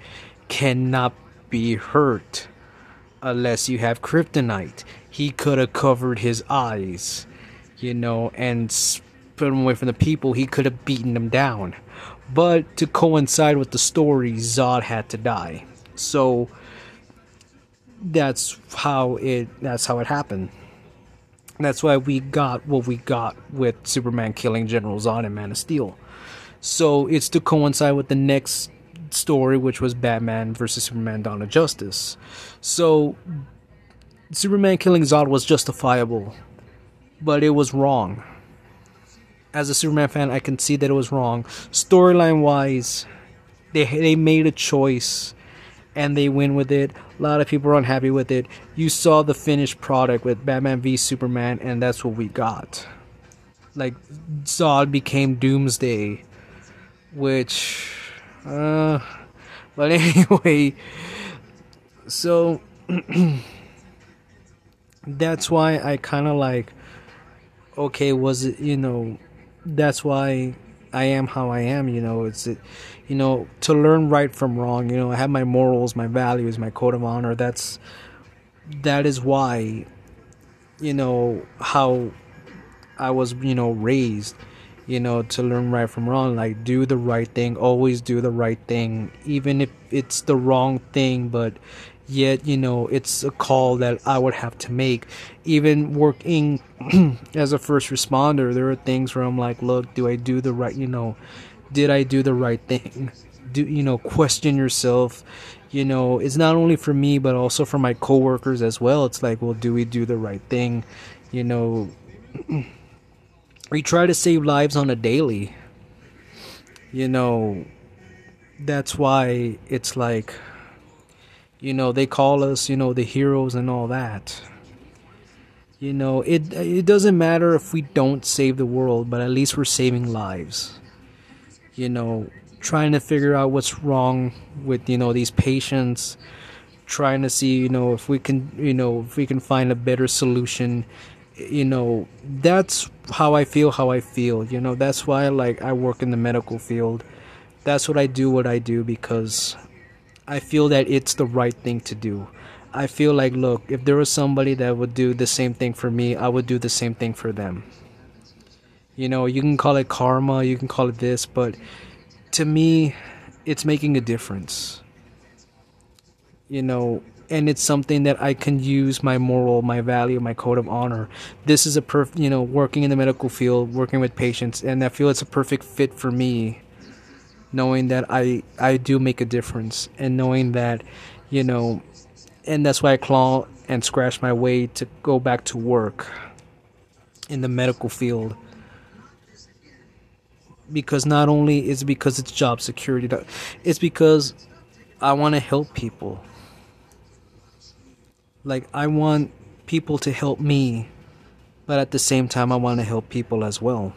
Speaker 1: cannot be hurt unless you have kryptonite. He could have covered his eyes, you know, and put him away from the people. He could have beaten them down. But to coincide with the story, Zod had to die. So that's how it that's how it happened. That's why we got what we got with Superman killing General Zod and Man of Steel. So it's to coincide with the next story, which was Batman versus Superman Dawn of Justice. So Superman killing Zod was justifiable, but it was wrong. As a Superman fan, I can see that it was wrong. Storyline wise, they they made a choice and they win with it. A lot of people are unhappy with it. You saw the finished product with Batman v Superman, and that's what we got. Like Zod became Doomsday, which, uh, but anyway, so that's why I kind of like, okay, was it you know, that's why I am how I am. You know, it's it, you know, to learn right from wrong. You know, I have my morals, my values, my code of honor. That's that is why, you know, how I was, you know, raised. You know, to learn right from wrong. Like, do the right thing. Always do the right thing, even if it's the wrong thing. But yet you know it's a call that i would have to make even working as a first responder there are things where i'm like look do i do the right you know did i do the right thing? Do you know question yourself. You know it's not only for me but also for my coworkers as well. It's like well do we do the right thing? You know we try to save lives on a daily. You know that's why it's like you know they call us you know the heroes and all that. You know it it doesn't matter if we don't save the world but at least we're saving lives you know trying to figure out what's wrong with you know these patients trying to see you know if we can you know if we can find a better solution you know that's how i feel how i feel you know that's why like i work in the medical field that's what i do what i do because I feel that it's the right thing to do. I feel like, look, if there was somebody that would do the same thing for me, I would do the same thing for them. You know, you can call it karma, you can call it this, but to me, it's making a difference. You know, and it's something that I can use my moral, my value, my code of honor. This is a perfect, you know, working in the medical field, working with patients, and I feel it's a perfect fit for me knowing that I I do make a difference and knowing that you know and that's why I claw and scratch my way to go back to work in the medical field because not only is because it's job security it's because I want to help people. Like I want people to help me but at the same time I want to help people as well.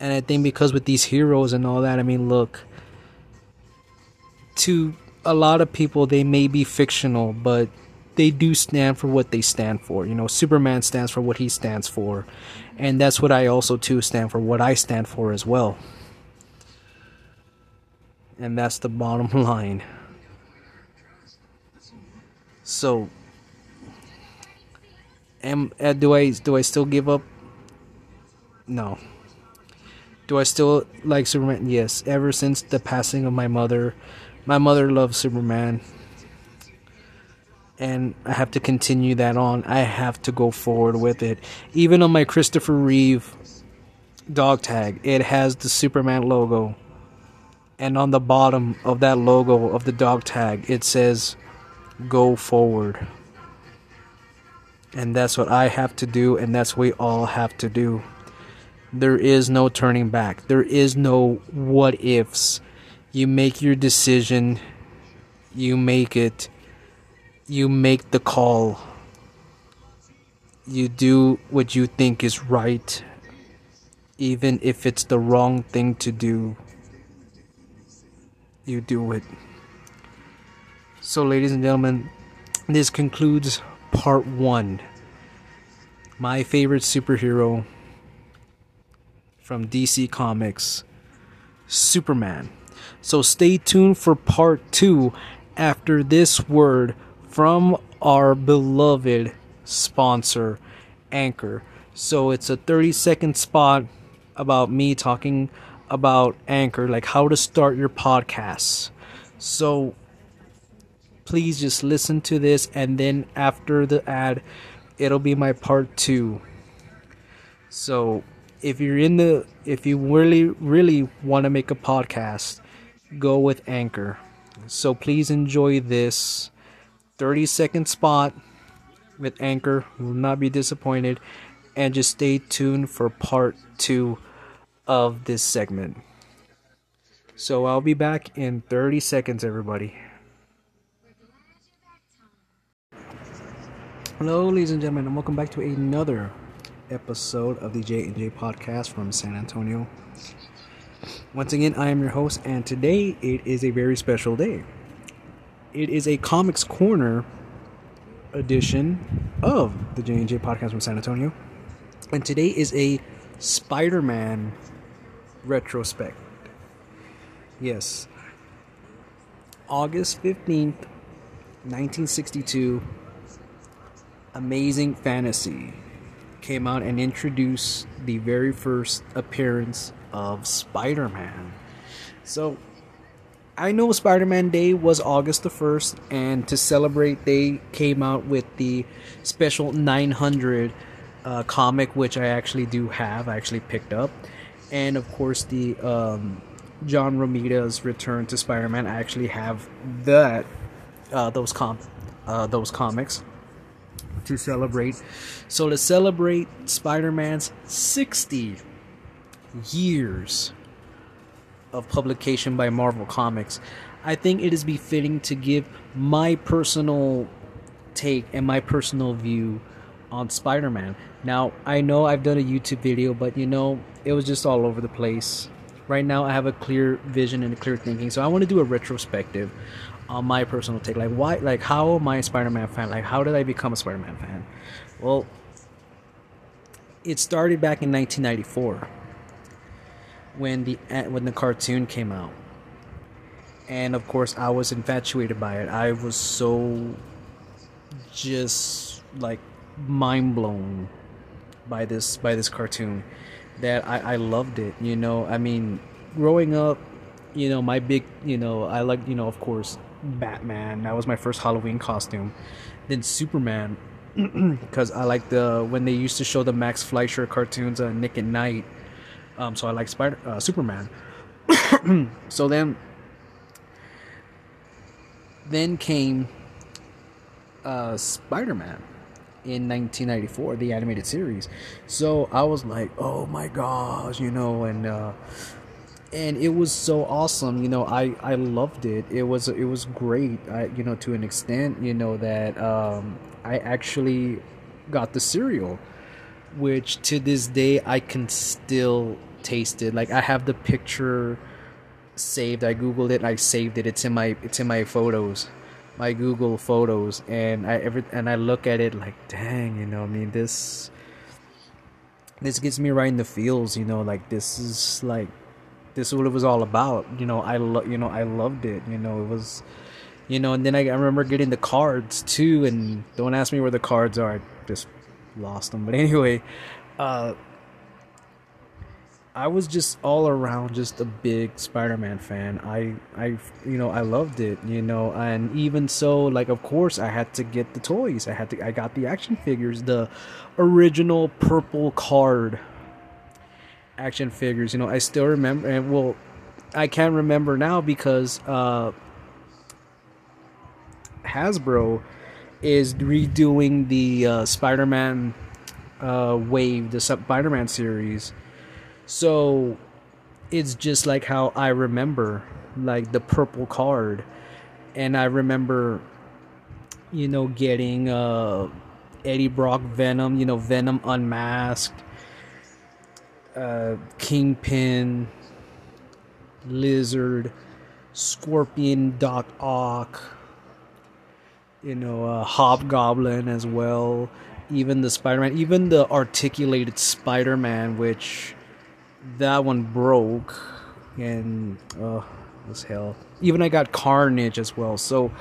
Speaker 1: And I think because with these heroes and all that, I mean, look, to a lot of people they may be fictional, but they do stand for what they stand for. You know, Superman stands for what he stands for, and that's what I also too stand for what I stand for as well. And that's the bottom line. So, am uh, do I do I still give up? No. Do I still like Superman? Yes. Ever since the passing of my mother, my mother loved Superman and I have to continue that on. I have to go forward with it. Even on my Christopher Reeve dog tag, it has the Superman logo. And on the bottom of that logo of the dog tag, it says go forward. And that's what I have to do, and that's what we all have to do. There is no turning back. There is no what ifs. You make your decision, you make it, you make the call. You do what you think is right, even if it's the wrong thing to do. You do it. So, ladies and gentlemen, this concludes part one. My favorite superhero from DC Comics, Superman. So, stay tuned for part two after this word from our beloved sponsor, Anchor. So it's a 30 second spot about me talking about Anchor, like how to start your podcasts. So please just listen to this, and then after the ad, it'll be my part two. So if you're in the, if you really, really want to make a podcast, go with Anchor. So please enjoy this 30 second spot with Anchor. Will not be disappointed. And just stay tuned for part two of this segment. So I'll be back in 30 seconds, everybody. Hello, ladies and gentlemen, and welcome back to another episode of the J and J podcast from San Antonio. Once again, I am your host, and today it is a very special day it is a Comics Corner edition of the J&J podcast from San Antonio. And today is a Spider-Man retrospect. Yes. August 15th, 1962, Amazing Fantasy came out and introduced the very first appearance of Spider-Man. So, I know Spider Man Day was August the 1st, and to celebrate, they came out with the special 900 uh, comic, which I actually do have, I actually picked up. And of course, the um, John Romita's Return to Spider Man. I actually have that, uh, those, com- uh, those comics to celebrate. So, to celebrate Spider Man's 60 years of publication by Marvel Comics, I think it is befitting to give my personal take and my personal view on Spider Man. Now, I know I've done a YouTube video, but you know, it was just all over the place. Right now, I have a clear vision and a clear thinking, so I want to do a retrospective on my personal take. Like, why, like, how am I a Spider Man fan? Like, how did I become a Spider Man fan? Well, it started back in 1994 when the when the cartoon came out, and of course I was infatuated by it. I was so just like mind blown by this by this cartoon that I, I loved it. You know, I mean, growing up, you know, my big, you know, I like, you know, of course, Batman. That was my first Halloween costume. Then Superman, because I like the when they used to show the Max Fleischer cartoons, uh, Nick at Nite. Um, so I like Spider uh, Superman. so then, then came uh, Spider Man in 1994, the animated series. So I was like, oh my gosh, you know, and uh, and it was so awesome. You know, I I loved it. It was it was great. I, you know, to an extent, you know that um, I actually got the cereal which to this day I can still taste it. Like I have the picture saved. I googled it. I saved it. It's in my it's in my photos, my Google photos, and I every and I look at it like, dang, you know, I mean this. This gets me right in the feels, you know, like this is like this is what it was all about. You know, I love, you know, I loved it. You know, it was you know, and then I, I remember getting the cards too and don't ask me where the cards are. I just lost them. But anyway, uh I was just all around just a big Spider-Man fan. I I you know, I loved it, you know, and even so like of course I had to get the toys. I had to I got the action figures, the original purple card action figures. You know, I still remember and well I can't remember now because uh Hasbro is redoing the uh, Spider-Man uh, wave, the Spider-Man series. So it's just like how I remember like the purple card. And I remember you know getting uh Eddie Brock Venom, you know Venom unmasked uh Kingpin Lizard Scorpion Doc Ock you know uh, Hobgoblin as well even the Spider-Man even the articulated Spider-Man which that one broke, and uh, was hell. Even I got Carnage as well. So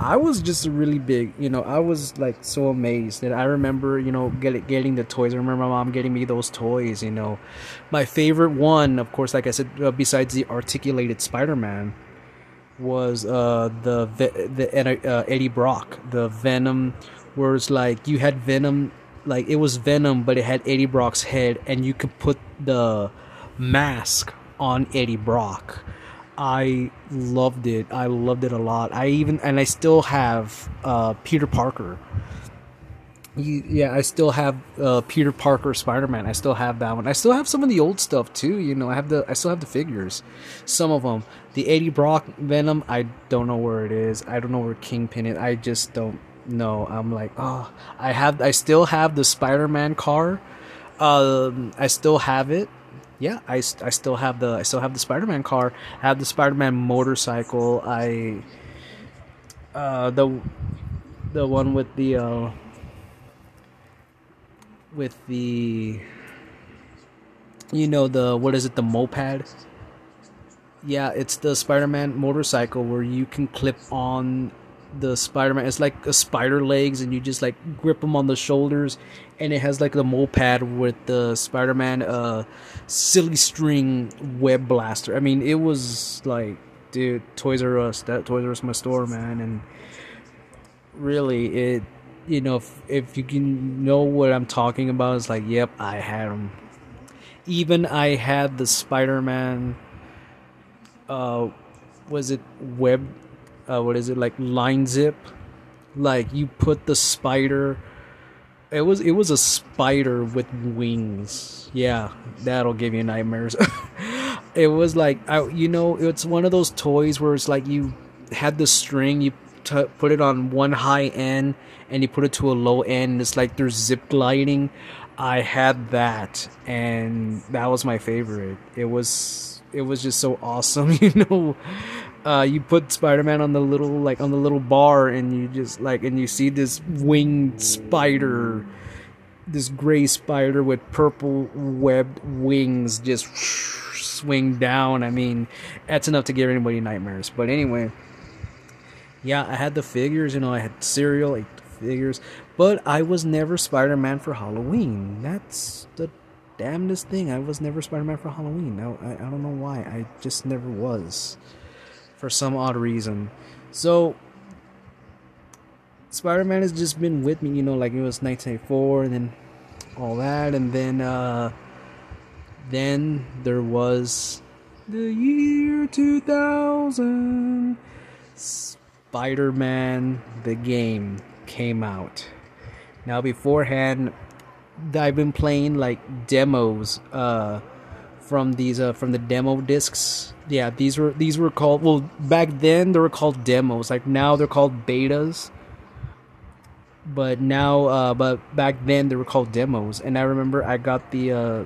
Speaker 1: I was just really big, you know. I was like so amazed that I remember, you know, get, getting the toys. I remember my mom getting me those toys. You know, my favorite one, of course, like I said, uh, besides the articulated Spider-Man, was uh the the uh, Eddie Brock, the Venom, where it's like you had Venom like it was Venom, but it had Eddie Brock's head, and you could put the mask on Eddie Brock. I loved it. I loved it a lot. I even and I still have uh, Peter Parker. You, yeah, I still have uh, Peter Parker Spider Man. I still have that one. I still have some of the old stuff too. You know, I have the I still have the figures. Some of them. The Eddie Brock Venom. I don't know where it is. I don't know where Kingpin is. I just don't know. I'm like, oh, I have. I still have the Spider Man car. Um, I still have it yeah, I, I still have the I still have the Spider-Man car. I have the Spider-Man motorcycle. I uh the the one with the uh with the you know the what is it the moped yeah it's the spider-man motorcycle where you can clip on the Spider-Man. It's like a spider legs, and you just like grip them on the shoulders, and it has like the moped with the Spider-Man uh silly string web blaster. I mean, it was like, dude, Toys R Us. That Toys R Us my store, man, and really it. You know, if, if you can know what I'm talking about, it's like, yep, I had them. Even I had the Spider-Man. Uh, was it web uh, what is it like line zip? Like you put the spider it was it was a spider with wings. Yeah that'll give you nightmares. It was like I, you know it's one of those toys where it's like you had the string you t- put it on one high end and you put it to a low end it's like there's zip gliding. I had that and that was my favorite. It was it was just so awesome you know uh, you put Spider-Man on the little like on the little bar, and you just like and you see this winged spider, this gray spider with purple webbed wings just swing down. I mean, that's enough to give anybody nightmares. But anyway, yeah, I had the figures. You know, I had cereal, like figures, but I was never Spider-Man for Halloween. That's the damnedest thing. I was never Spider-Man for Halloween. I, I, I don't know why. I just never was for some odd reason. So Spider-Man has just been with me, you know, like it was 1984 and then all that and then uh then there was the year 2000 Spider-Man the game came out. Now beforehand I've been playing like demos uh from these uh from the demo discs. Yeah, these were these were called well back then they were called demos. Like now they're called betas. But now uh but back then they were called demos and I remember I got the uh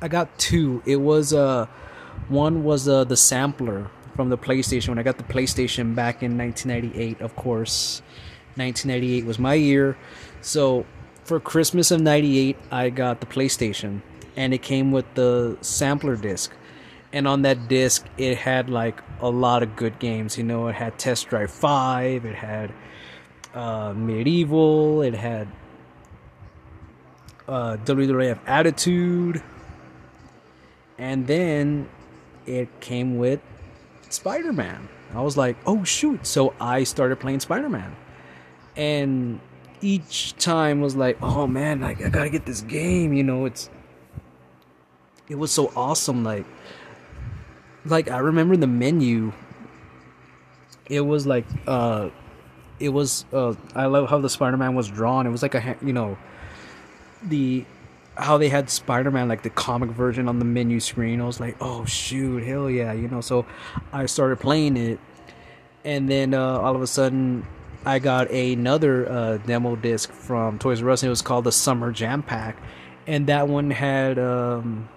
Speaker 1: I got two. It was uh One was uh, the sampler from the PlayStation when I got the PlayStation back in 1998. Of course, 1998 was my year. So for Christmas of 98, I got the PlayStation and it came with the sampler disc. And on that disc, it had like a lot of good games. You know, it had Test Drive 5, it had uh, MediEvil, it had uh, WWF Attitude, and then it came with Spider Man. I was like, oh shoot. So I started playing Spider Man. And each time was like, oh man, like I gotta get this game, you know, it's it was so awesome, like like I remember the menu. It was like uh it was uh I love how the Spider Man was drawn. It was like a you know the how they had Spider-Man like the comic version on the menu screen. I was like, "Oh shoot, hell yeah!" You know. So I started playing it, and then uh, all of a sudden, I got another uh, demo disc from Toys R Us, and it was called the Summer Jam Pack, and that one had um,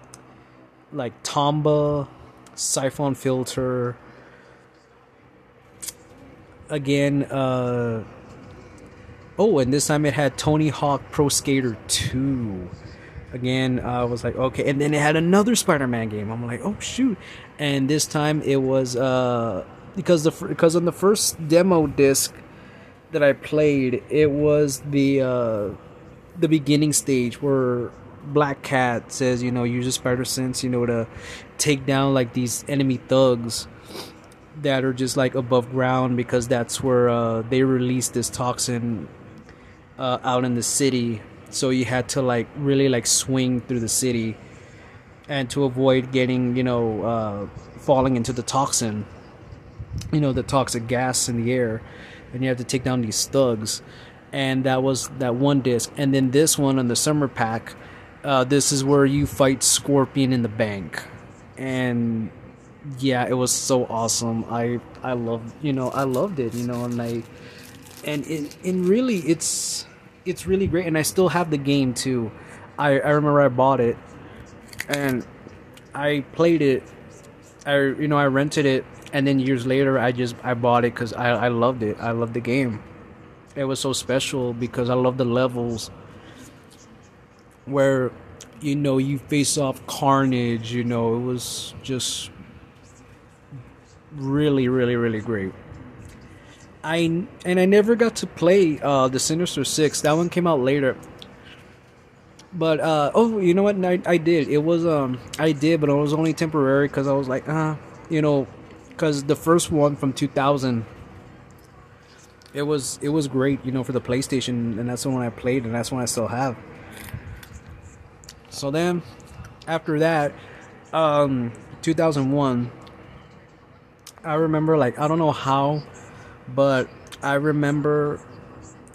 Speaker 1: like Tomba, Siphon Filter. Again, uh, oh, and this time it had Tony Hawk Pro Skater 2 again i was like okay. And then it had another spider-man game. I'm like oh shoot. And this time it was uh because the because on the first demo disc that i played it was the uh the beginning stage where black cat says you know use a spider sense you know to take down like these enemy thugs that are just like above ground because that's where uh, they release this toxin uh, out in the city. So you had to like really like swing through the city and to avoid getting you know uh, falling into the toxin you know the toxic gas in the air and you have to take down these thugs. And that was that one disc. And then this one on the summer pack uh, this is where you fight scorpion in the bank. And yeah it was so awesome. I i loved you know i loved it you know and i and in in really it's it's really great, and I still have the game too. I I remember I bought it, and I played it. I you know I rented it, and then years later I just I bought it because I I loved it. I loved the game. It was so special because I love the levels where you know you face off carnage. You know it was just really really really great. I and I never got to play uh, the Sinister Six. That one came out later. But uh, oh, you know what? I, I did. It was um I did, but it was only temporary because I was like, uh, you know, because the first one from 2000, it was it was great, you know, for the PlayStation, and that's the one I played, and that's one I still have. So then, after that, um, 2001, I remember like I don't know how but I remember,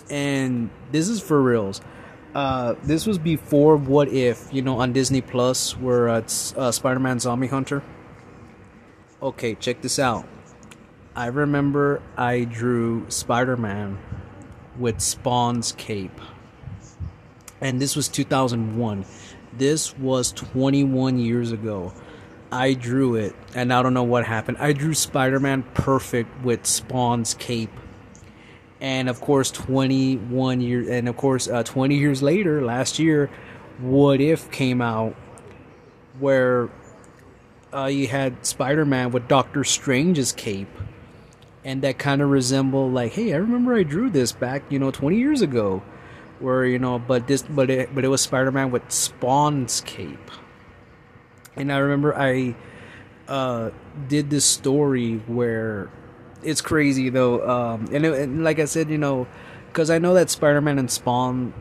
Speaker 1: and this is for reals. Uh, this was before What If, you know, on Disney Plus, where uh, it's uh, Spider-Man Zombie Hunter. Okay, check this out. I remember I drew Spider-Man with Spawn's cape, and this was 2001. This was 21 years ago. I drew it, and I don't know what happened. I drew Spider Man perfect with Spawn's cape. And of course, 21 years, and of course, uh, 20 years later, last year, What If came out, where uh, you had Spider Man with Doctor Strange's cape. And that kind of resembled, like, hey, I remember I drew this back, you know, 20 years ago. Where, you know, but this, but it, but it was Spider Man with Spawn's cape and I remember I uh, did this story where it's crazy though, um, and, it, and, like I said, you know, because I know that Spider-Man and Spawn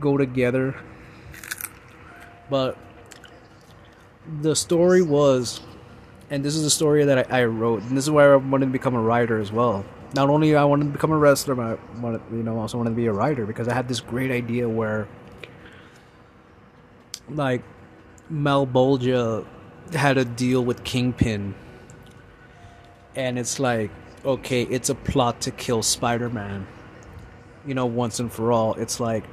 Speaker 1: go together, but the story was, and this is the story that I, I wrote, and this is why I wanted to become a writer as well. Not only I wanted to become a wrestler, but I wanted, you know, also wanted to be a writer because I had this great idea where, like, Malebolgia had a deal with Kingpin, and it's like, okay, it's a plot to kill Spider-Man. You know, once and for all. It's like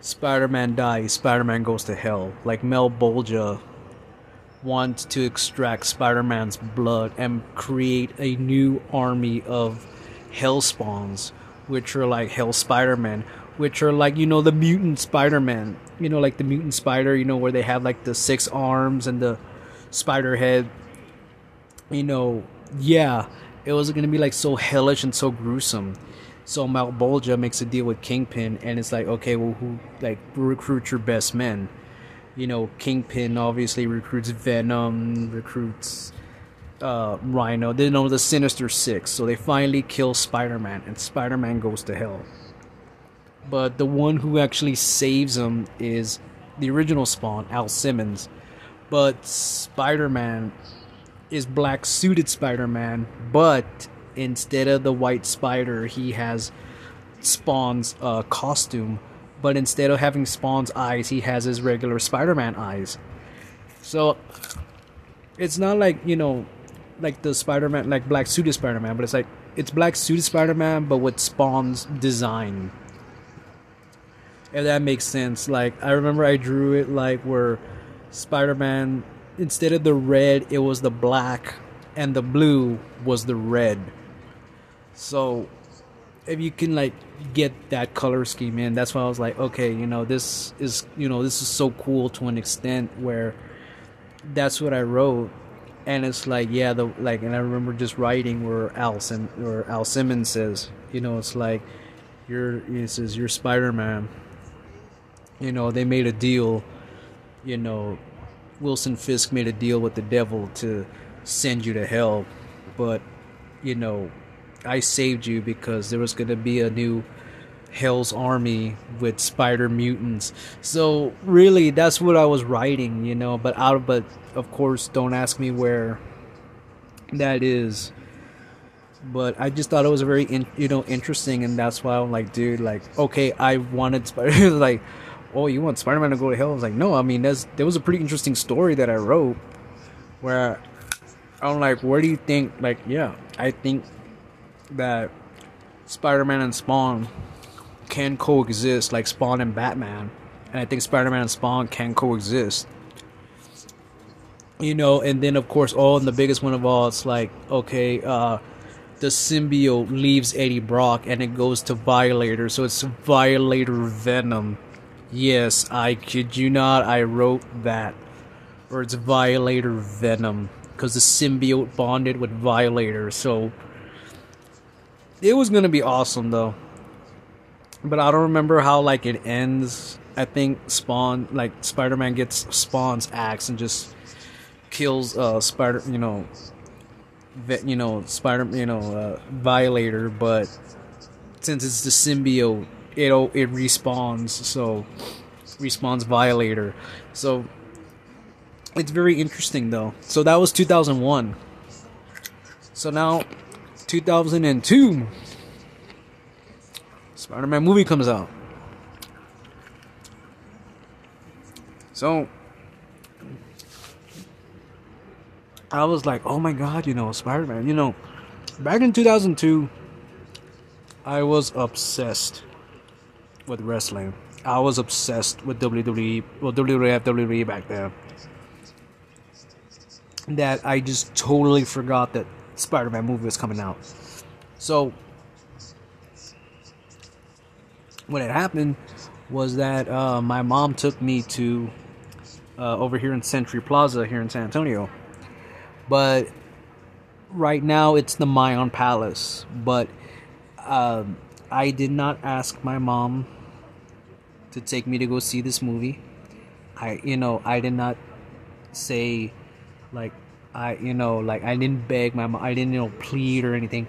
Speaker 1: Spider-Man dies, Spider-Man goes to hell. Like Malebolgia want to extract Spider-Man's blood and create a new army of Hell Spawns, which are like Hell Spider-Man, which are like you know the mutant Spider-Man, you know like the mutant spider, you know where they have like the six arms and the spider head. You know, yeah, it was gonna be like so hellish and so gruesome. So Malebolgia makes a deal with Kingpin, and it's like, okay, well, who like recruit your best men? You know, Kingpin obviously recruits Venom, recruits uh, Rhino. They know the Sinister Six, so they finally kill Spider-Man, and Spider-Man goes to hell. But the one who actually saves him is the original Spawn, Al Simmons. But Spider-Man is black suited Spider-Man, but instead of the white spider, he has Spawn's uh, costume, but instead of having Spawn's eyes, he has his regular Spider-Man eyes. So it's not like you know, like the Spider-Man, like black suited Spider-Man, but it's like it's black suited Spider-Man, but with Spawn's design. If that makes sense. Like I remember I drew it like where Spider-Man instead of the red, it was the black, and the blue was the red. So if you can like get that color scheme in, that's why I was like, okay, you know, this is you know, this is so cool to an extent where that's what I wrote. And it's like, yeah, the like, and I remember just writing where Al Sim, or Al Simmons says, you know, it's like, you're, he says, you're Spider Man. You know, they made a deal. You know, Wilson Fisk made a deal with the devil to send you to hell, but you know, I saved you because there was going to be a new Hell's Army with spider mutants. So really, that's what I was writing, you know. But out, but of course, don't ask me where that is. But I just thought it was very, in, you know, interesting, and that's why I'm like, dude, like, okay, I wanted Spider, like, oh, you want Spider-Man to go to hell? I was like, no, I mean, that's there was a pretty interesting story that I wrote where I'm like, where do you think, like, yeah, I think that Spider-Man and Spawn can coexist, like Spawn and Batman, and I think Spider-Man and Spawn can coexist. You know, and then of course, all and the biggest one of all, it's like okay, uh, the symbiote leaves Eddie Brock and it goes to Violator, so it's Violator Venom. Yes, I kid you not, I wrote that, or it's Violator Venom because the symbiote bonded with Violator, so it was gonna be awesome though. But I don't remember how like it ends. I think Spawn like Spider Man gets Spawn's axe and just kills uh Spider you know you know Spider you know uh, Violator, but since it's the symbiote, it it respawns so respawns Violator. So it's very interesting though. So that was 2001. So now 2002, Spider Man movie comes out. So, I was like, oh my god, you know, Spider Man. You know, back in 2002, I was obsessed with wrestling. I was obsessed with WWE, well, WWF, WWE back then. That I just totally forgot that Spider-Man movie was coming out. So what had happened was that uh, my mom took me to uh, over here in Century Plaza here in San Antonio, but right now it's the Mayan Palace. But um, I did not ask my mom to take me to go see this movie. I, you know, I did not say like I, you know, like I didn't beg my mom, I didn't, you know, plead or anything.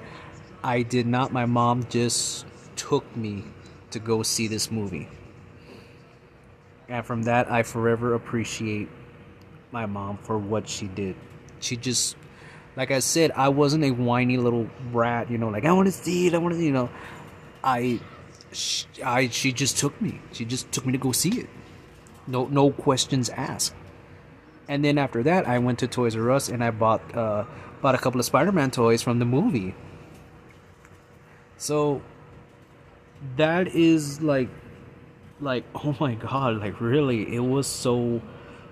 Speaker 1: I did not. My mom just took me to go see this movie. And from that, I forever appreciate my mom for what she did. She just, like I said, I wasn't a whiny little brat, you know, like I want to see it, I want to, you know. I, she, I, she just took me. She just took me to go see it. No, no questions asked. And then after that, I went to Toys R Us and I bought uh, bought a couple of Spider-Man toys from the movie. So that is like like oh my god, like really it was so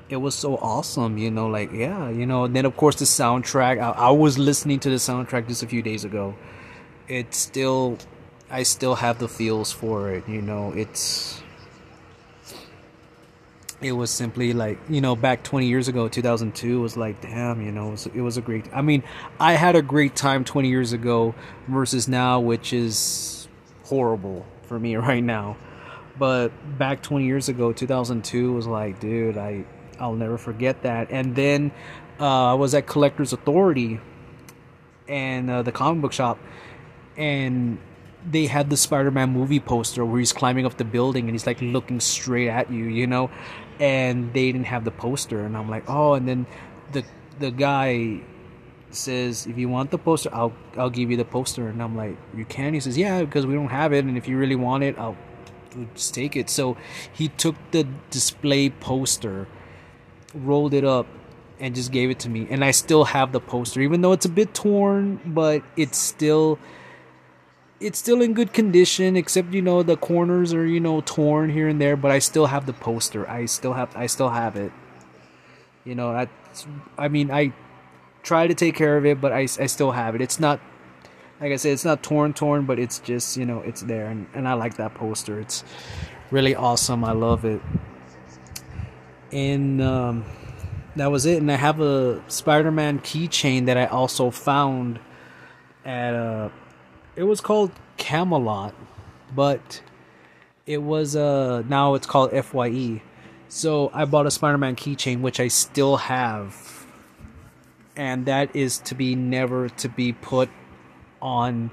Speaker 1: it was so awesome, you know, like yeah, you know. And then of course the soundtrack. I, I was listening to the soundtrack just a few days ago. It's still, I still have the feels for it. You know, it's. It was simply like you know back 20 years ago, 2002 was like damn, you know, it was, it was a great. I mean, I had a great time 20 years ago versus now, which is horrible for me right now but back 20 years ago 2002 was like dude i I'll never forget that. And then uh, I was at Collector's Authority and uh, the comic book shop, and they had the Spider-Man movie poster where he's climbing up the building and he's like looking straight at you, you know. And they didn't have the poster, and I'm like, oh. And then the the guy says, if you want the poster, I'll I'll give you the poster. And I'm like, you can? He says, yeah, because we don't have it, and if you really want it, I'll just take it. So he took the display poster rolled it up and just gave it to me and i still have the poster even though it's a bit torn but it's still it's still in good condition except you know the corners are you know torn here and there but i still have the poster. I still have i still have it. You know I, i mean i try to take care of it but I, I still have it. It's not like i said it's not torn torn but it's just you know it's there and, and i like that poster. It's really awesome. I love it. And um, that was it. And I have a Spider-Man keychain that I also found at a. It was called Camelot, but it was uh now it's called Fye. So I bought a Spider-Man keychain which I still have, and that is to be never to be put on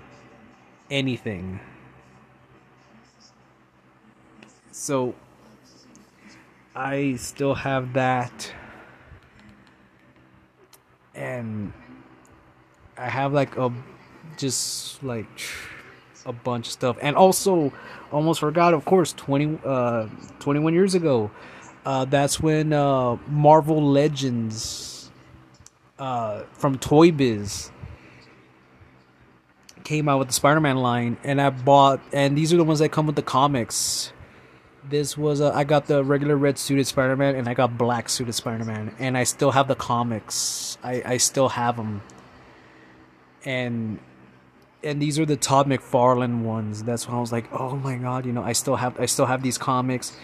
Speaker 1: anything. So I still have that. And I have like a just like a bunch of stuff. And also almost forgot of course 20 uh 21 years ago. Uh that's when uh Marvel Legends uh from Toy Biz came out with the Spider-Man line and I bought and these are the ones that come with the comics this was uh, I got the regular red suited Spider Man and I got black suited Spider Man, and I still have the comics. I I still have them, and and these are the Todd McFarlane ones. That's when I was like, oh my god, you know, I still have I still have these comics,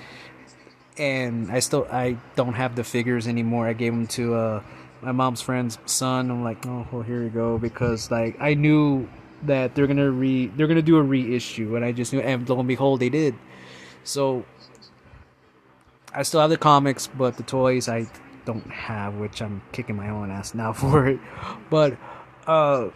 Speaker 1: and I still I don't have the figures anymore. I gave them to uh, my mom's friend's son. I'm like, oh well, here you go, because like I knew that they're gonna re they're gonna do a reissue, and I just knew, and lo and behold, they did. So I still have the comics, but the toys I don't have, which I'm kicking my own ass now for it. But uh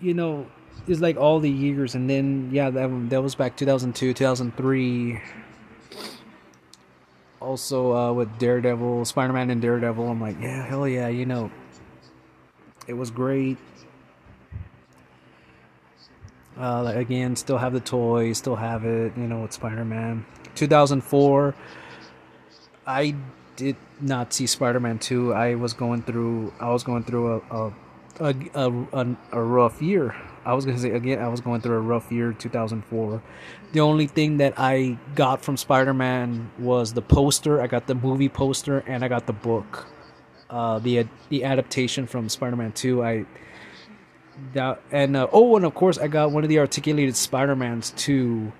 Speaker 1: you know, it's like all the years and then yeah, that that was back 2002, 2003 also uh, with Daredevil, Spider-Man and Daredevil. I'm like, yeah, hell yeah, you know. It was great. Uh, like, again, still have the toy, still have it, you know, with Spider Man. 2004, I did not see Spider Man 2. I was going through, I was going through a, a, a, a, a rough year. I was gonna say again, I was going through a rough year, 2004. The only thing that I got from Spider Man was the poster. I got the movie poster, and I got the book, uh, the the adaptation from Spider Man 2. I that and uh, oh, and of course I got one of the articulated Spider Mans too.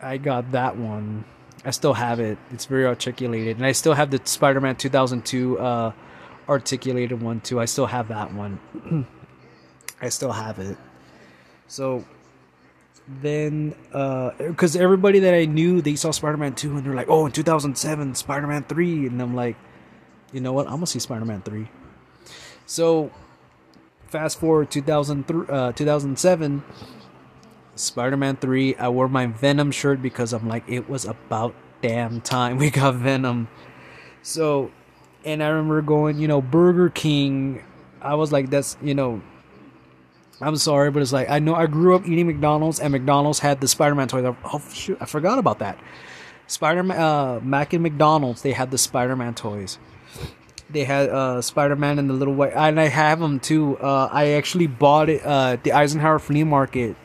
Speaker 1: I got that one. I still have it. It's very articulated, and I still have the Spider Man 2002 uh, articulated one too. I still have that one. I still have it. So then, because uh, everybody that I knew, they saw Spider Man 2, and they're like, "Oh, in 2007, Spider Man 3," and I'm like, you know what? I'm gonna see Spider Man 3. So fast forward 2003, uh, 2007, Spider-Man 3. I wore my Venom shirt because I'm like, it was about damn time we got Venom. So, and I remember going, you know, Burger King. I was like, that's, you know, I'm sorry, but it's like I know I grew up eating McDonald's, and McDonald's had the Spider-Man toy. Oh shoot, I forgot about that. Spider-Man, uh, Mac and McDonald's, they had the Spider-Man toys they had uh, Spider Man and the Little White, and I have them too. Uh, I actually bought it uh, at the Eisenhauer Flea Market.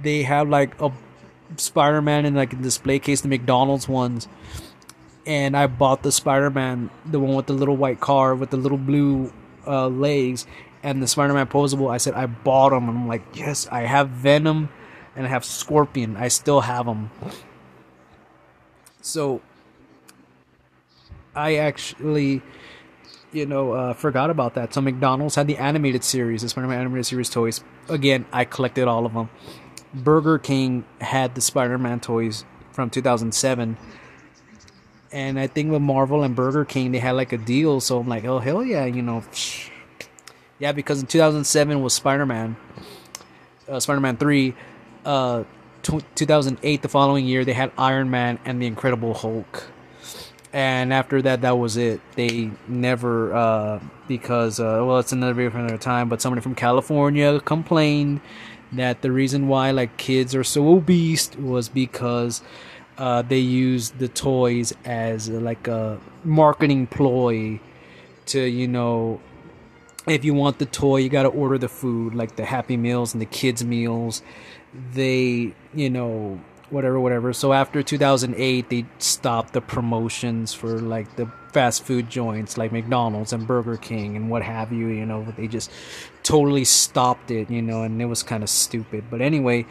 Speaker 1: They have like a Spider Man in like a display case, the McDonald's ones, and I bought the Spider Man, the one with the little white car with the little blue uh, legs, and the Spider Man posable. I said I bought them, and I'm like, yes, I have Venom, and I have Scorpion. I still have them. So I actually you know, uh, forgot about that. So McDonald's had the animated series, the Spider-Man animated series toys. Again, I collected all of them. Burger King had the Spider-Man toys from 2007. And I think with Marvel and Burger King, they had like a deal. So I'm like, oh hell yeah, you know, yeah, because in 2007 was Spider-Man, uh, Spider-Man 3. Uh, 2008, the following year, they had Iron Man and the Incredible Hulk and after that that was it they never uh, because uh, well it's another video for another time but somebody from california complained that the reason why like kids are so obese was because uh, they use the toys as like a marketing ploy to you know if you want the toy you got to order the food like the happy meals and the kids meals they you know whatever, whatever. So after 2008, they stopped the promotions for like the fast food joints like McDonald's and Burger King and what have you. You know, they just totally stopped it. You know, and it was kind of stupid. But anyway,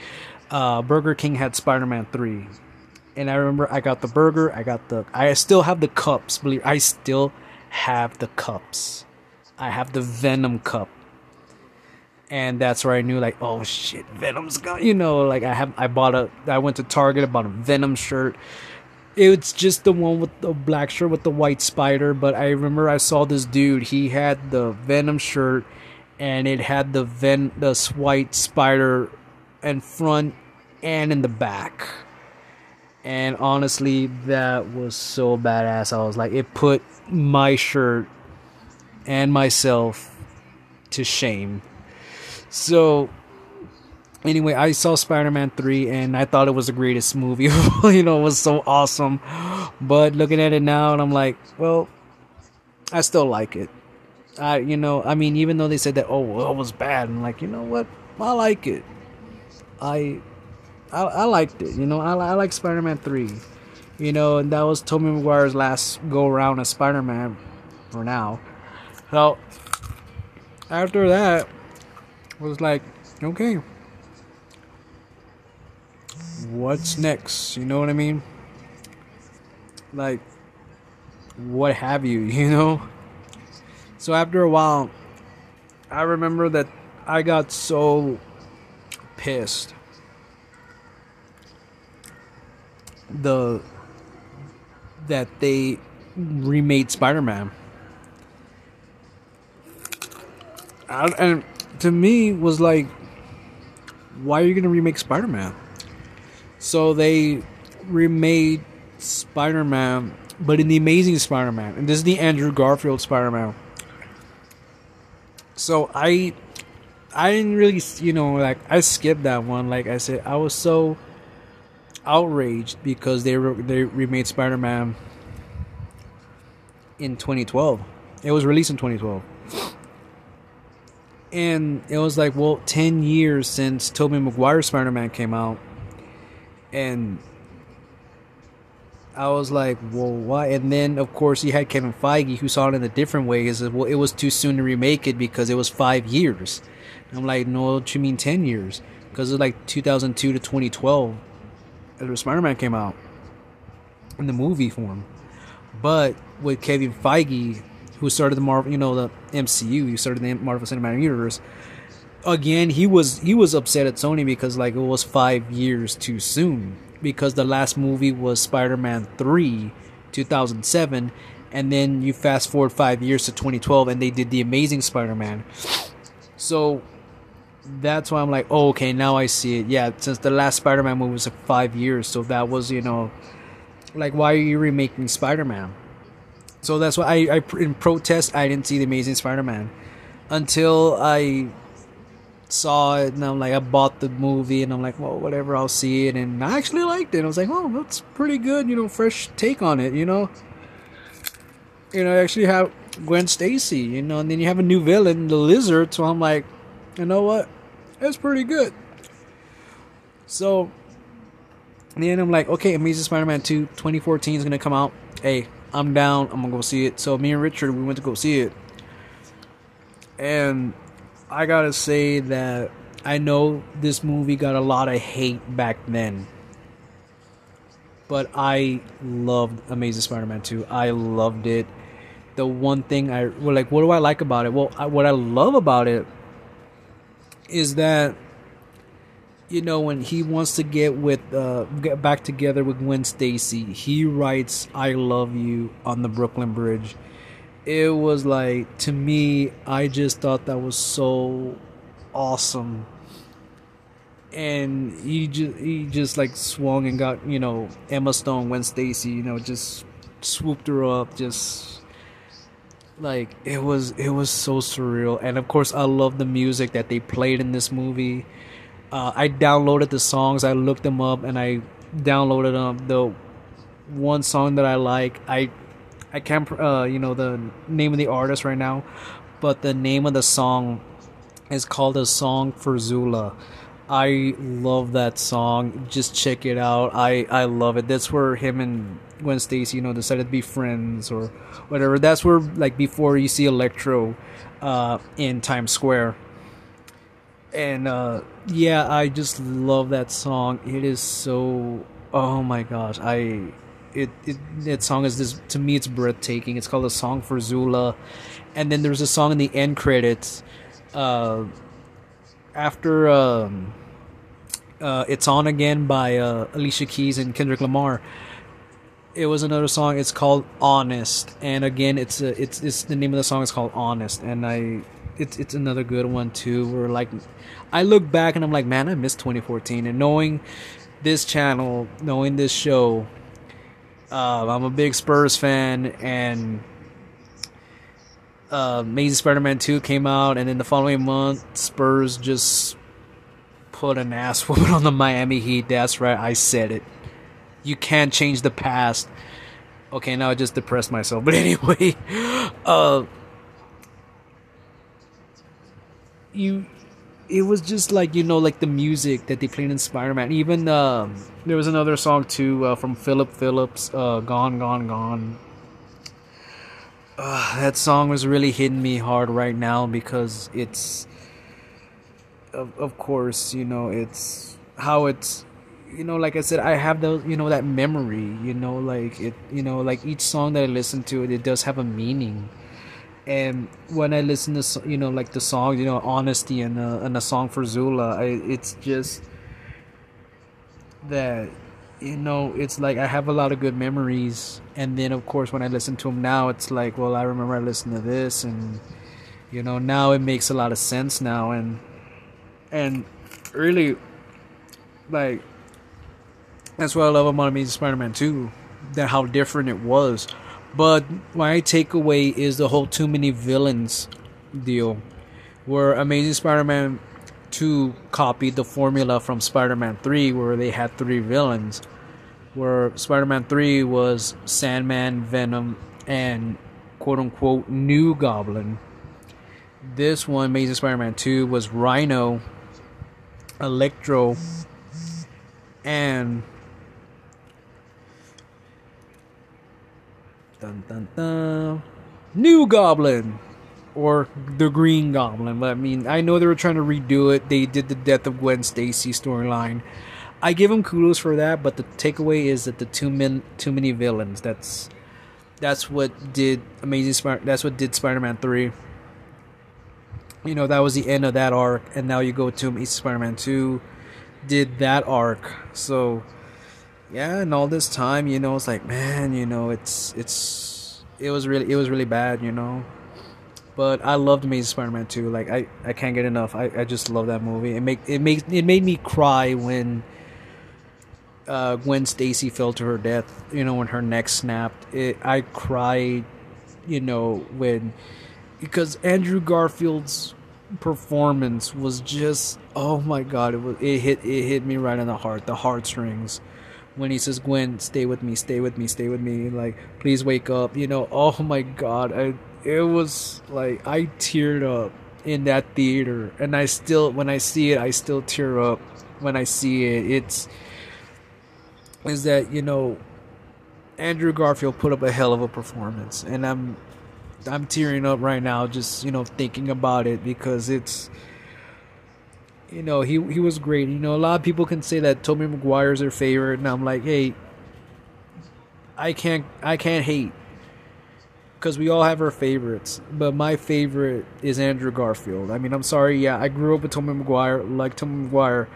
Speaker 1: uh, Burger King had Spider-Man 3, and I remember I got the burger. I got the. I still have the cups. Believe I still have the cups. I have the Venom cup and that's where I knew like, oh shit, Venom's gone. You know, like I have I bought a I went to Target, I bought a Venom shirt. It's just the one with the black shirt with the white spider, but I remember I saw this dude. He had the Venom shirt, and it had the Ven the white spider in front and in the back. And honestly, that was so badass. I was like, it put my shirt and myself to shame so anyway, I saw Spider-Man 3 and I thought it was the greatest movie. you know, it was so awesome. But looking at it now and I'm like, well, I still like it. I you know, I mean even though they said that oh, well, it was bad, I'm like, you know what? I like it. I I, I liked it. You know, I, I like Spider-Man 3. You know, and that was Tobey Maguire's last go around as Spider-Man for now. So after that, was like, okay, what's next? You know what I mean? Like, what have you, you know? So after a while, I remember that I got so pissed. The that they remade Spider-Man. and to me was like, why are you gonna remake Spider Man? So they remade Spider Man, but in the Amazing Spider Man, and this is the Andrew Garfield Spider Man. So I, I didn't really, you know, like I skipped that one. Like I said, I was so outraged because they re- they remade Spider Man in 2012. It was released in 2012 and it was like well 10 years since Tobey Maguire Spider-Man came out. And I was like well why? And then of course you had Kevin Feige who saw it in a different way. Is well it was too soon to remake it because it was 5 years. And I'm like no what you mean 10 years? Because it's like 2002 to 2012 as Spider-Man came out in the movie form but with Kevin Feige who started the Marvel, you know, the MCU, who started the Marvel Cinematic Universe. Again, he was he was upset at Sony because like it was five years too soon because the last movie was Spider-Man three, two thousand seven, and then you fast forward five years to 2012 and they did the Amazing Spider-Man. So that's why I'm like, oh, okay, now I see it. Yeah, since the last Spider-Man movie was like five years, so that was you know, like why are you remaking Spider-Man? So that's why I, I in protest I didn't see the Amazing Spider-Man until I saw it and I'm like I bought the movie and I'm like well whatever I'll see it and I actually liked it. I was like oh that's pretty good you know fresh take on it you know. You know I actually have Gwen Stacy you know and then you have a new villain the Lizard so I'm like you know what that's pretty good. So
Speaker 2: then I'm like, okay, Amazing Spider-Man 2 2014 is gonna come out. Hey, I'm down. I'm gonna go see it. So me and Richard, we went to go see it, and I gotta say that I know this movie got a lot of hate back then. But I loved Amazing Spider-Man 2. I loved it. The one thing I well, like, what do I like about it? Well, I, what I love about it is that you know when he wants to get with uh get back together with Gwen Stacy, he writes "I love you" on the Brooklyn Bridge. It was like to me, I just thought that was so awesome. And he just he just like swung and got you know Emma Stone, Gwen Stacy, you know, just swooped her up, just like it was it was so surreal. And of course, I love the music that they played in this movie uh, I downloaded the songs, I looked them up, and I downloaded them. The one song that I like, I I can't uh, you know the name of the artist right now, but the name of the song is called "A Song for Zula." I love that song. Just check it out. I I love it. That's where him and Gwen Stacy, you know, decided to be friends or whatever. That's where like before you see Electro uh, in Times Square and uh, yeah, I just love that song. It is so oh my gosh, I it, it that song is this to me it's breathtaking. It's called a song for Zula, and then there's a song in the end credits. Uh, after um, uh, it's on again by uh, Alicia Keys and Kendrick Lamar. It was another song. It's called Honest, and again, it's a, it's it's the name of the song is called Honest, and I it's it's another good one too. Where like I look back and I'm like, man, I missed 2014, and knowing this channel, knowing this show, uh, I'm a big Spurs fan, and uh, Amazing Spider-Man 2 came out, and then the following month, Spurs just put an ass whooping on the Miami Heat. That's right, I said it. You can't change the past. Okay, now I just depressed myself. But anyway, uh, you it was just like you know like the music that they played in spider-man even um, there was another song too uh, from Phillip Phillips uh, gone gone gone uh, that song was really hitting me hard right now because it's of, of course you know it's how it's you know like i said i have those you know that memory you know like it you know like each song that i listen to it, it does have a meaning. And when I listen to you know like the song you know honesty and a, and a song for Zula I, it's just that you know it's like I have a lot of good memories. And then of course when I listen to them now it's like well I remember I listened to this and you know now it makes a lot of sense now. And and really like that's what I love about Amazing Spider-Man 2 that how different it was but my takeaway is the whole too many villains deal, where Amazing Spider-Man 2 copied the formula from Spider-Man 3, where they had three villains. Where Spider-Man 3 was Sandman, Venom, and quote unquote New Goblin. This one, Amazing Spider-Man 2, was Rhino, Electro, and Dun dun dun. New Goblin! Or the Green Goblin. But I mean, I know they were trying to redo it. They did the death of Gwen Stacy storyline. I give them kudos for that, but the takeaway is that the too many too many villains. That's that's what did Amazing Spider. That's what did Spider-Man three. You know that was the end of that arc, and now you go to Amazing Spider-Man two, did that arc. So yeah, and all this time, you know, it's like, man, you know, it's it's it was really it was really bad, you know. But I loved Amazing Spider-Man 2. Like I, I can't get enough. I, I just love that movie. It make it makes it made me cry when uh, Gwen Stacy fell to her death. You know, when her neck snapped. It I cried. You know when because Andrew Garfield's performance was just oh my god it was it hit it hit me right in the heart the heartstrings when he says, "Gwen, stay with me, stay with me, stay with me," like, please wake up. You know, oh my god, I it was like I teared up in that theater, and I still, when I see it, I still tear up when I see it. It's is that you know Andrew Garfield put up a hell of a performance, and I'm I'm tearing up right now just you know thinking about it because it's you know he he was great. You know a lot of people can say that Tobey Maguire's their favorite, and I'm like, hey, I can't I can't hate because we all have our favorites, but my favorite is Andrew Garfield. I mean, I'm sorry, yeah, I grew up with Tobey Maguire, like Tobey Maguire,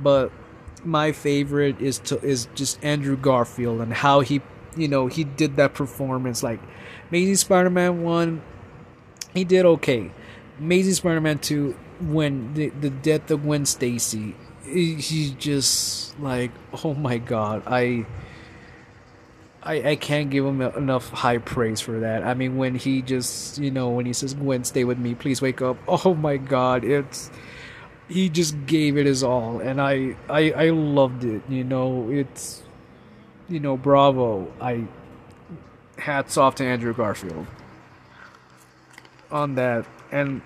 Speaker 2: but my favorite is to, is just Andrew Garfield and how he you know he did that performance like Amazing Spider-Man 1 he did okay Amazing Spider-Man 2 when the, the death of Gwen Stacy he's just like oh my god I I, I can't give him enough high praise for that. I mean, when he just, you know, when he says, Gwen, stay with me, please wake up. Oh my god, it's he just gave it his all and I, I I loved it you know it's you know bravo I hats off to Andrew Garfield on that and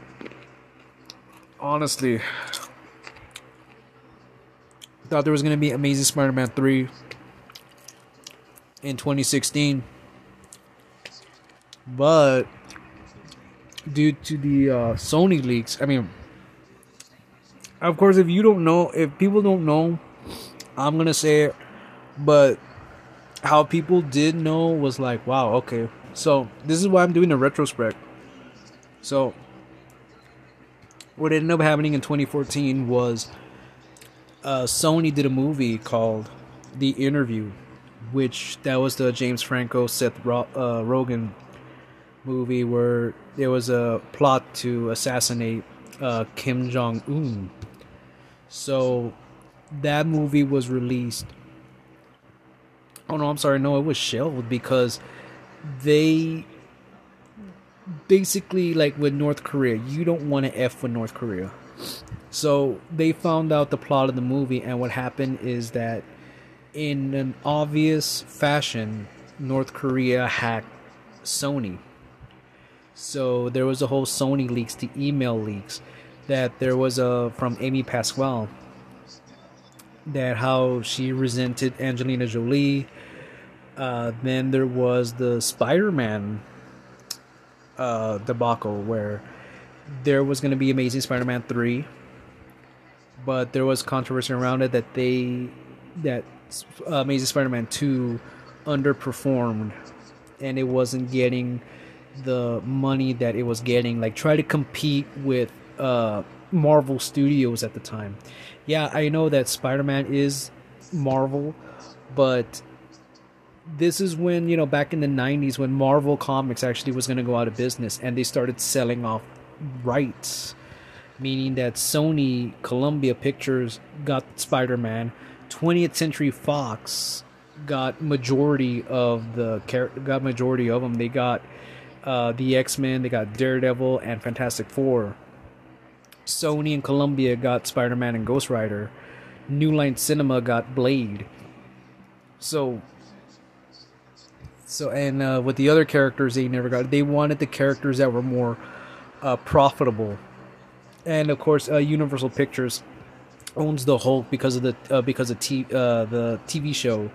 Speaker 2: honestly thought there was going to be Amazing Spider-Man 3 in 2016 but due to the uh, Sony leaks I mean of course, if you don't know, if people don't know, I'm gonna say it, but how people did know was like, wow, okay. So this is why I'm doing a retrospect. So what ended up happening in 2014 was uh, Sony did a movie called The Interview, which that was the James Franco Seth uh, Rogen movie where there was a plot to assassinate uh, Kim Jong Un. So that movie was released. Oh no, I'm sorry. No, it was shelved because they basically like with North Korea, you don't want to f with North Korea. So they found out the plot of the movie, and what happened is that in an obvious fashion, North Korea hacked Sony. So there was a whole Sony leaks, the email leaks that there was a from Amy Pascal that how she resented Angelina Jolie. Uh, then there was the Spider-Man uh, debacle where there was going to be Amazing Spider-Man three, but there was controversy around it that they that uh, Amazing Spider-Man two underperformed and it wasn't getting the money that it was getting. Like try to compete with uh, Marvel Studios at the time. Yeah, I know that Spider Man is Marvel, but this is when, you know, back in the 90s when Marvel Comics actually was going to go out of business and they started selling off rights. Meaning that Sony, Columbia Pictures got Spider Man, 20th Century Fox got majority of the got majority of them. They got uh, the X Men, they got Daredevil and Fantastic Four. Sony and Columbia got Spider Man and Ghost Rider. New Line Cinema got Blade. So, so and uh, with the other characters, they never got. They wanted the characters that were more uh, profitable, and of course, uh, Universal Pictures owns the Hulk because of the uh, because of t- uh, the TV show.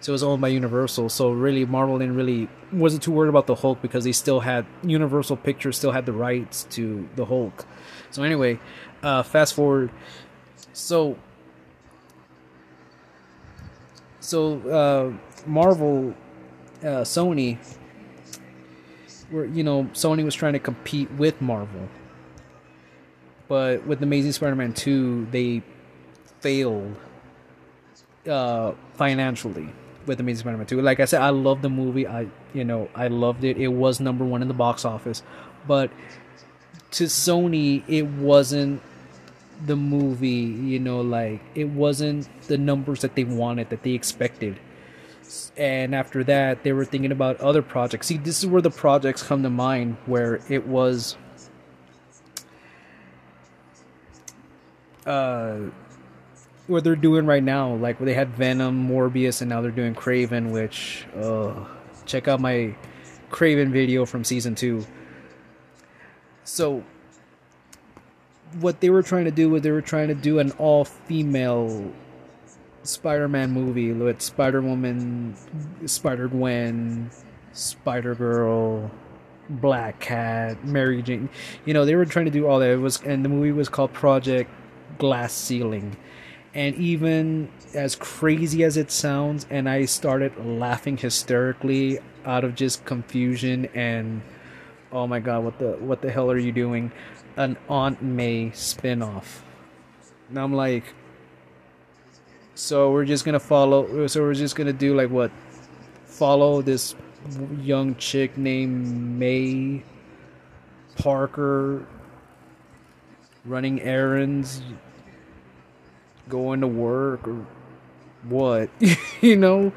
Speaker 2: So it was owned by Universal. So really, Marvel didn't really wasn't too worried about the Hulk because they still had Universal Pictures still had the rights to the Hulk. So anyway, uh, fast forward. So so uh, Marvel, uh, Sony, were you know Sony was trying to compete with Marvel, but with Amazing Spider-Man two, they failed uh, financially with Amazing Spider-Man 2. Like I said, I love the movie. I you know I loved it. It was number one in the box office, but to Sony, it wasn't the movie, you know, like it wasn't the numbers that they wanted, that they expected. And after that, they were thinking about other projects. See, this is where the projects come to mind, where it was. Uh, what they're doing right now, like they had Venom, Morbius, and now they're doing Kraven which, uh, check out my Kraven video from season two. So what they were trying to do was they were trying to do an all female Spider-Man movie with Spider-Woman, Spider-Gwen, Spider-Girl, Black Cat, Mary Jane. You know, they were trying to do all that. It was and the movie was called Project Glass Ceiling. And even as crazy as it sounds, and I started laughing hysterically out of just confusion and oh my god, what the what the hell are you doing? An Aunt May spin-off. And I'm like so we're just gonna follow so we're just gonna do like what follow this young chick named May Parker running errands, going to work, or what? you know,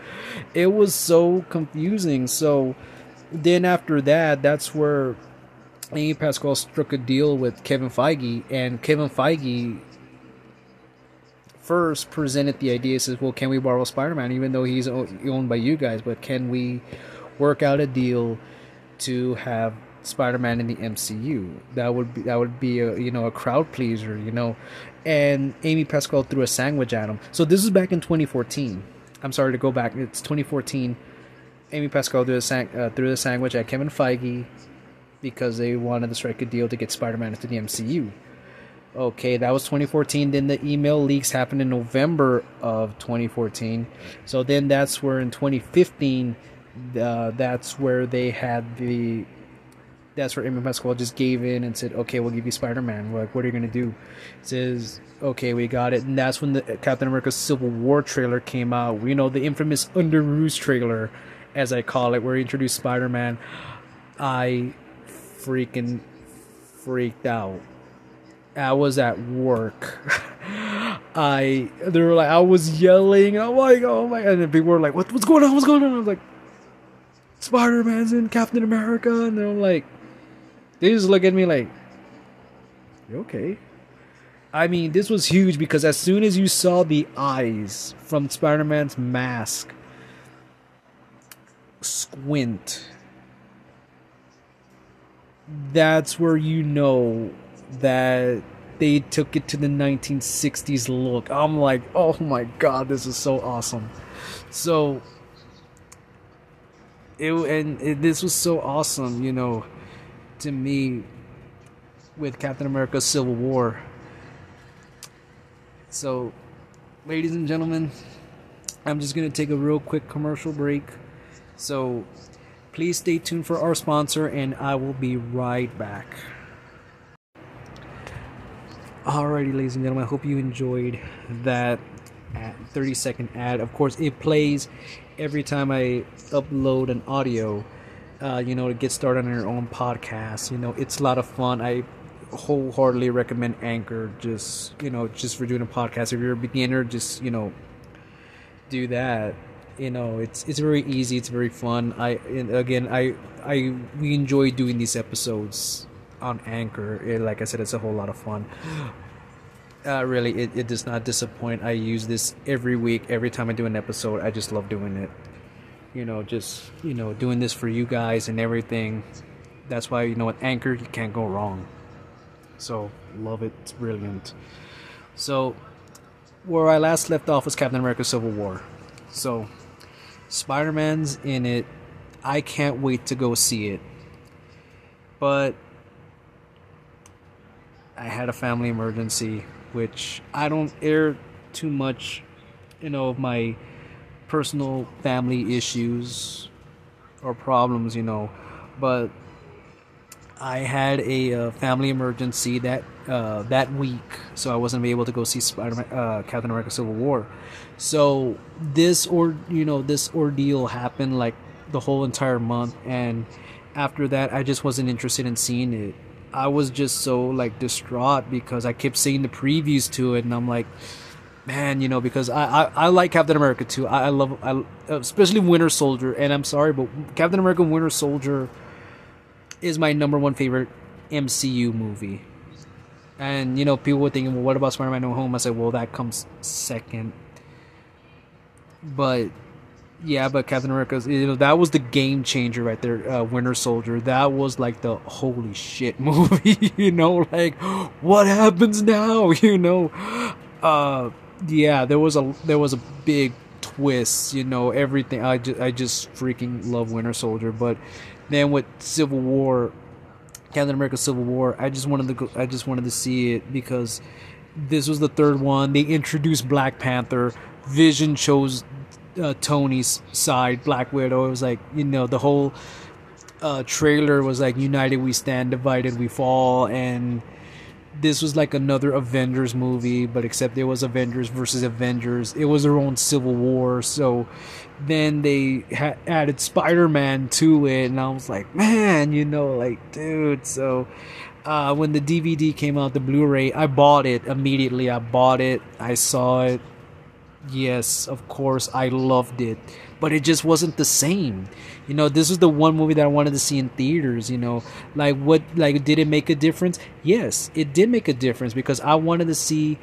Speaker 2: it was so confusing. So then after that, that's where Amy Pascal struck a deal with Kevin Feige, and Kevin Feige first presented the idea says, "Well, can we borrow Spider-Man, even though he's owned by you guys? But can we work out a deal to have Spider-Man in the MCU. That would be that would be a you know a crowd pleaser, you know. And Amy Pascal threw a sandwich at him. So this is back in 2014. I'm sorry to go back. It's 2014. Amy Pascal threw a, sang- uh, threw the sandwich at Kevin Feige because they wanted to strike a deal to get Spider-Man into the MCU. Okay, that was 2014. Then the email leaks happened in November of 2014. So then that's where in 2015 uh, that's where they had the that's where Amy Pascal just gave in and said, "Okay, we'll give you Spider Man." Like, what are you gonna do? It says, "Okay, we got it." And that's when the Captain America Civil War trailer came out. You know, the infamous Underoos trailer, as I call it, where he introduced Spider Man. I freaking freaked out. I was at work. I they were like I was yelling. Oh I'm like, oh my! And people were like, what, "What's going on? What's going on?" I was like, Spider Man's in Captain America, and they're like, they just look at me like, you okay? I mean, this was huge because as soon as you saw the eyes from Spider Man's mask squint, that's where you know that they took it to the 1960s look. I'm like, oh my god, this is so awesome. So it and it, this was so awesome, you know, to me with Captain America: Civil War. So, ladies and gentlemen, I'm just gonna take a real quick commercial break. So, please stay tuned for our sponsor, and I will be right back. Alrighty, ladies and gentlemen, I hope you enjoyed that 30 second ad. Of course, it plays every time I upload an audio, uh, you know, to get started on your own podcast. You know, it's a lot of fun. I wholeheartedly recommend Anchor. Just you know, just for doing a podcast. If you're a beginner, just you know, do that. You know, it's it's very easy. It's very fun. I again, I I we enjoy doing these episodes on Anchor. It, like I said, it's a whole lot of fun. Uh, really, it, it does not disappoint. I use this every week, every time I do an episode. I just love doing it. You know, just, you know, doing this for you guys and everything. That's why, you know, with Anchor, you can't go wrong. So, love it. It's brilliant. So, where I last left off was Captain America Civil War. So, Spider Man's in it. I can't wait to go see it. But I had a family emergency which I don't air too much, you know, of my personal family issues or problems, you know, but I had a uh, family emergency that uh, that week, so I wasn't able to go see Spider uh, Captain America: Civil War. So this or you know this ordeal happened like the whole entire month, and after that, I just wasn't interested in seeing it. I was just so like distraught because I kept seeing the previews to it, and I'm like, man, you know, because I I, I like Captain America too. I, I love I especially Winter Soldier, and I'm sorry, but Captain America: Winter Soldier is my number one favorite MCU movie. And you know, people were thinking, well, what about Spider-Man: No Home? I said, well, that comes second. But yeah, but Captain America, you know, that was the game changer right there. Uh, Winter Soldier. That was like the holy shit movie. you know, like what happens now? You know, uh, yeah, there was a there was a big twist. You know, everything. I just I just freaking love Winter Soldier, but then with Civil War, Captain America: Civil War, I just wanted to go, I just wanted to see it because this was the third one. They introduced Black Panther. Vision chose uh, Tony's side, Black Widow. It was like you know the whole uh, trailer was like "United we stand, divided we fall," and this was like another Avengers movie, but except it was Avengers versus Avengers. It was their own civil war. So then they ha- added Spider Man to it, and I was like, man, you know, like, dude. So uh, when the DVD came out, the Blu ray, I bought it immediately. I bought it, I saw it. Yes, of course, I loved it but it just wasn't the same. You know, this was the one movie that I wanted to see in theaters, you know. Like what like did it make a difference? Yes, it did make a difference because I wanted to see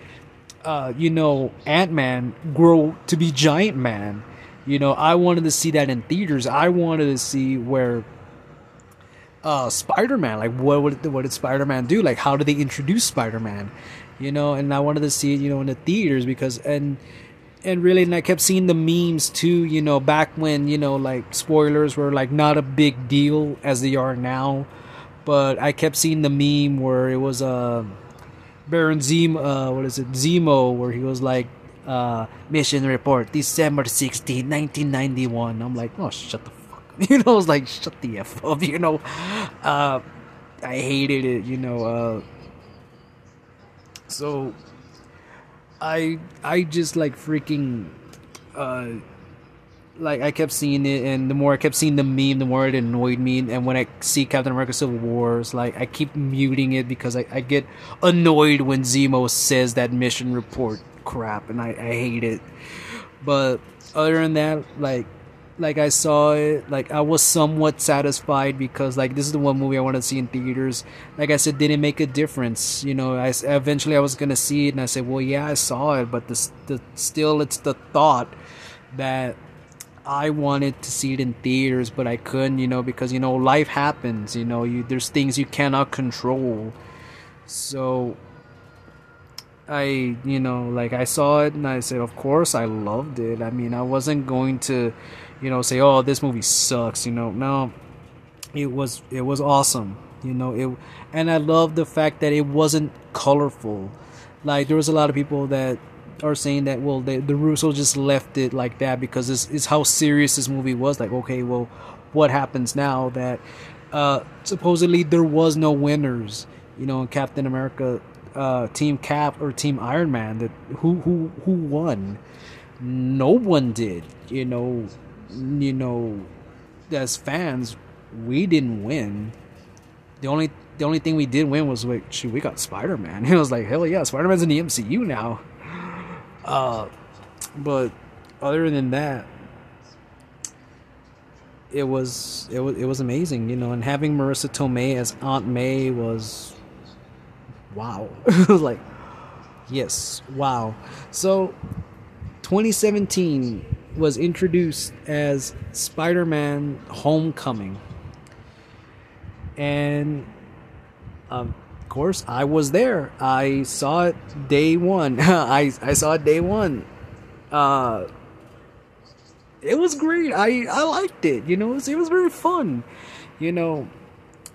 Speaker 2: uh, you know, Ant-Man grow to be Giant Man. You know, I wanted to see that in theaters. I wanted to see where uh, Spider-Man, like what would what did Spider-Man do? Like how did they introduce Spider-Man? You know, and I wanted to see it, you know, in the theaters because and and really and i kept seeing the memes too you know back when you know like spoilers were like not a big deal as they are now. But i kept seeing the meme where it was uh baron zemo uh, what is it? Zemo where he was like uh mission report december 16 1991 i'm like oh shut the fuck you know i was like shut the f up you know? Uh i hated it you know uh so I I just like freaking uh like I kept seeing it and the more I kept seeing the meme the more it annoyed me and when I see Captain America Civil Wars like I keep muting it because I, I get annoyed when Zemo says that mission report crap and I, I hate it. But other than that like like I saw it, like I was somewhat satisfied because like this is the one movie I want to see in theaters. Like I said, didn't make a difference. You know, I eventually I was gonna see it, and I said, well, yeah, I saw it, but the, the still it's the thought that I wanted to see it in theaters, but I couldn't. You know, because you know life happens. You know, you there's things you cannot control. So I, you know, like I saw it and I said, of course I loved it. I mean, I wasn't going to you know, say, "Oh, this movie sucks." You know, no, it was it was awesome. You know, it, and I love the fact that it wasn't colorful. Like there was a lot of people that are saying that well, the Russo just left it like that because this is how serious this movie was. Like, okay, well, what happens now that uh, supposedly there was no winners? You know, in Captain America, uh, Team Cap or Team Iron Man. That who who who won? No one did. You know, you know, as fans, we didn't win. The only the only thing we did win was like, shoot, we got Spider Man. It was like, hell yeah, Spider Man's in the MCU now. Uh, but other than that, it was it was it was amazing, you know. And having Marisa Tomei as Aunt May was wow. it was like, yes, wow. So, 2017 was introduced as Spider-Man: Homecoming, and of course I was there. I saw it day one. I I saw it day one. Uh, it was great. I I liked it. You know, it was, it was very fun. You know,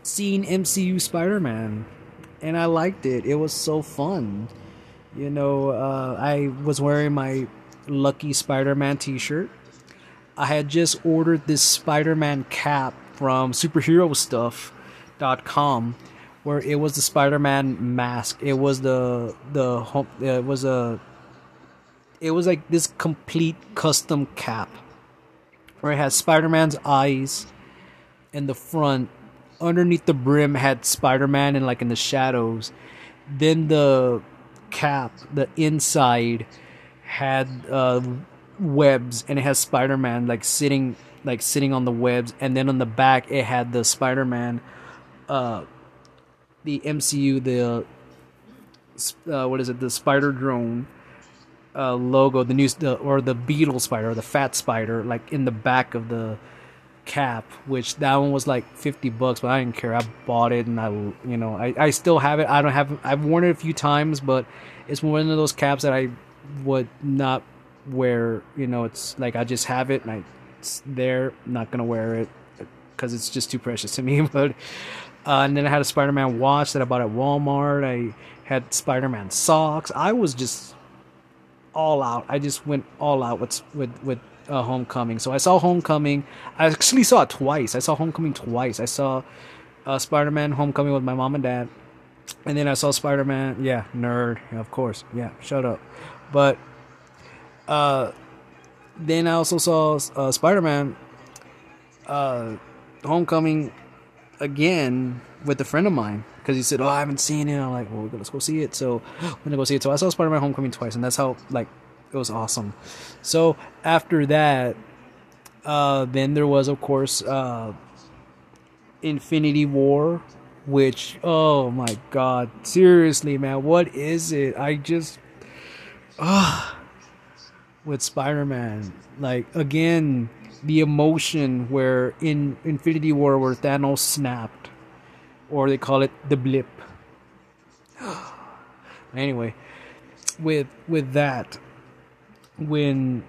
Speaker 2: seeing MCU Spider-Man, and I liked it. It was so fun. You know, uh, I was wearing my Lucky Spider Man t shirt. I had just ordered this Spider Man cap from superherostuff.com where it was the Spider Man mask. It was the, the, it was a, it was like this complete custom cap where it had Spider Man's eyes in the front. Underneath the brim had Spider Man and like in the shadows. Then the cap, the inside had uh, webs and it has Spider-Man like sitting like sitting on the webs. And then on the back it had the Spider-Man uh the MCU the uh, what is it? The spider drone uh, logo the new the, or the beetle spider or the fat spider like in the back of the cap which that one was like 50 bucks but I didn't care. I bought it and I you know I, I still have it. I don't have I've worn it a few times but it's one of those caps that I would not wear. You know, it's like I just have it and I, it's there. Not gonna wear it because it's just too precious to me. But uh, and then I had a Spider-Man watch that I bought at Walmart. I had Spider-Man socks. I was just all out. I just went all out with with with uh, Homecoming. So I saw Homecoming. I actually saw it twice. I saw Homecoming twice. I saw uh, Spider-Man Homecoming with my mom and dad, and then I saw Spider-Man. Yeah, nerd. Yeah, of course. Yeah, shut up. But uh, then I also saw uh, Spider-Man uh, Homecoming again with a friend of mine because he said, "Oh, I haven't seen it." I'm like, "Well, let's go see it." So I'm gonna go see it. So I saw Spider-Man: Homecoming twice, and that's how like it was awesome. So after that, uh, then there was, of course, uh, Infinity War, which oh my god, seriously, man, what is it? I just Uh, with Spider-Man, like again, the emotion where in Infinity War where Thanos snapped, or they call it the blip. anyway, with with that, when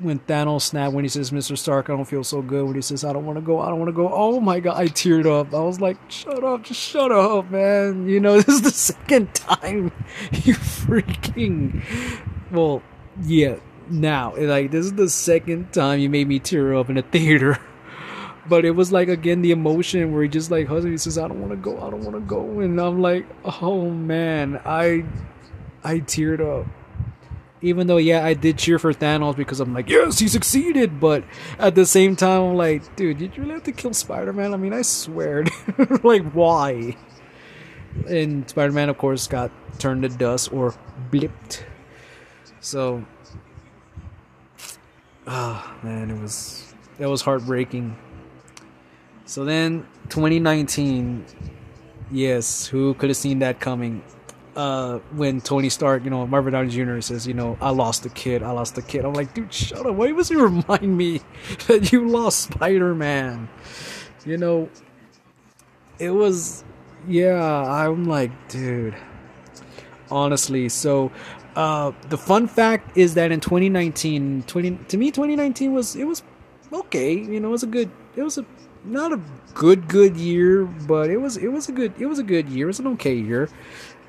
Speaker 2: when Thanos snapped, when he says, "Mr. Stark, I don't feel so good," when he says, "I don't want to go, I don't want to go," oh my god, I teared up. I was like, "Shut up, just shut up, man." You know, this is the second time you freaking well, yeah now. Like this is the second time you made me tear up in a theater. But it was like again the emotion where he just like husband he says, I don't wanna go, I don't wanna go and I'm like, oh man, I I teared up. Even though yeah, I did cheer for Thanos because I'm like, yes, he succeeded, but at the same time I'm like, dude, did you really have to kill Spider Man? I mean I swear like why? And Spider Man of course got turned to dust or blipped. So oh man, it was that was heartbreaking. So then 2019, yes, who could have seen that coming? Uh, when Tony Stark, you know, Marvin Downey Jr. says, you know, I lost a kid, I lost a kid. I'm like, dude, shut up. Why was you remind me that you lost Spider Man? You know, it was, yeah, I'm like, dude, honestly. So uh, the fun fact is that in 2019, 20 to me 2019 was it was okay. You know, it was a good. It was a not a good good year, but it was it was a good it was a good year. It was an okay year.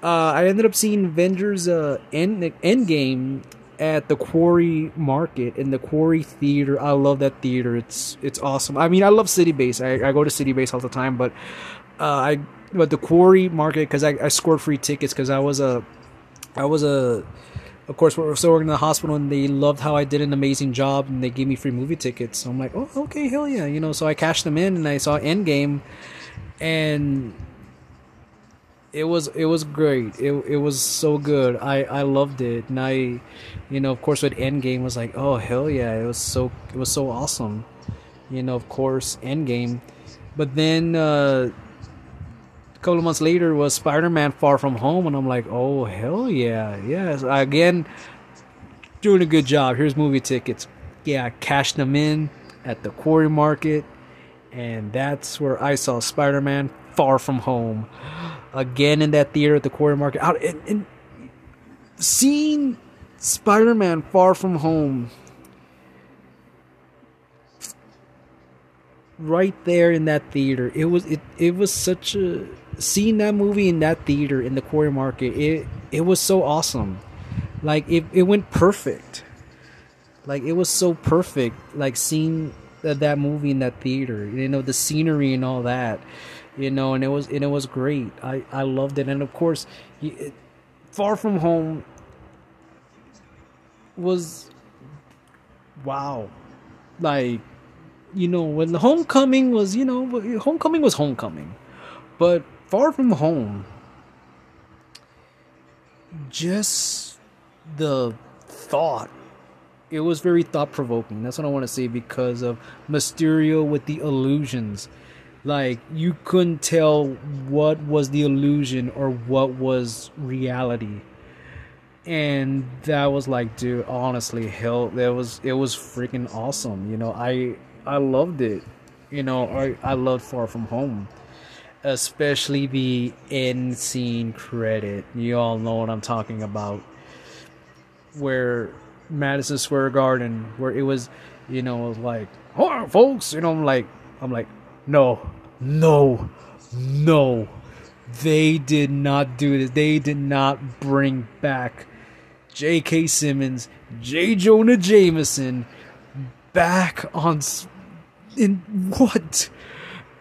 Speaker 2: Uh, I ended up seeing Avengers uh, End Endgame at the Quarry Market in the Quarry Theater. I love that theater. It's it's awesome. I mean, I love City Base. I, I go to City Base all the time, but uh, I but the Quarry Market because I, I scored free tickets because I was a I was a, of course, we are still working in the hospital, and they loved how I did an amazing job, and they gave me free movie tickets. So I'm like, oh, okay, hell yeah, you know. So I cashed them in, and I saw Endgame, and it was it was great. It it was so good. I I loved it, and I, you know, of course, with Endgame was like, oh hell yeah, it was so it was so awesome. You know, of course, Endgame, but then. uh a couple of months later was Spider-Man Far From Home, and I'm like, oh hell yeah, yes. Again, doing a good job. Here's movie tickets. Yeah, I cashed them in at the Quarry Market, and that's where I saw Spider-Man Far From Home. Again in that theater at the Quarry Market. Out and, and seeing Spider-Man Far From Home right there in that theater. It was it it was such a seeing that movie in that theater in the Quarry Market, it it was so awesome. Like it it went perfect. Like it was so perfect. Like seeing that, that movie in that theater, you know, the scenery and all that, you know, and it was and it was great. I I loved it, and of course, it, Far From Home was wow, like you know when the Homecoming was you know Homecoming was Homecoming, but Far From Home, just the thought, it was very thought provoking. That's what I want to say because of Mysterio with the illusions. Like, you couldn't tell what was the illusion or what was reality. And that was like, dude, honestly, hell, that was it was freaking awesome. You know, I I loved it. You know, I I loved Far From Home especially the end scene credit. You all know what I'm talking about. where Madison Square Garden, where it was, you know, like, hold on, folks, you know, I'm like, I'm like, no, no, no, they did not do this. They did not bring back J.K. Simmons, J. Jonah Jameson back on in what?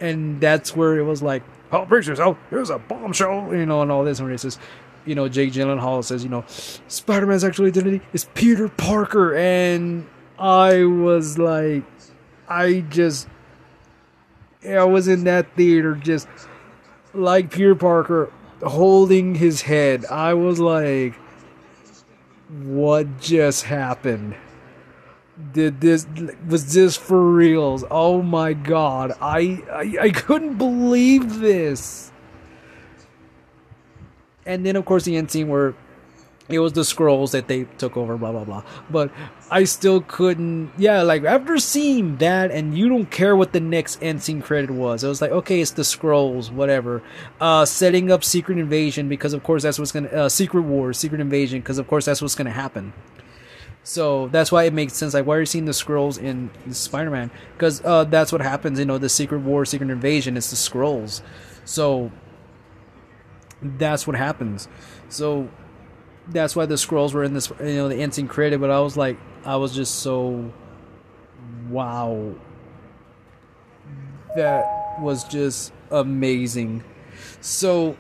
Speaker 2: And that's where it was like, oh, brace yourself. Oh, here's a bombshell, you know, and all this. And it says, you know, Jake Gyllenhaal says, you know, Spider Man's actual identity is Peter Parker. And I was like, I just, I was in that theater just like Peter Parker holding his head. I was like, what just happened? Did this was this for reals? Oh my god. I I, I couldn't believe this. And then of course the end scene where it was the scrolls that they took over, blah blah blah. But I still couldn't. Yeah, like after seeing that, and you don't care what the next end scene credit was. I was like, okay, it's the scrolls whatever. Uh, setting up Secret Invasion because of course that's what's gonna uh, Secret War, Secret Invasion because of course that's what's gonna happen. So that's why it makes sense. Like, why are you seeing the scrolls in Spider Man? Because uh, that's what happens. You know, the Secret War, Secret Invasion. It's the scrolls. So that's what happens. So that's why the scrolls were in this, you know, the instant created. But I was like, I was just so, wow, that was just amazing. So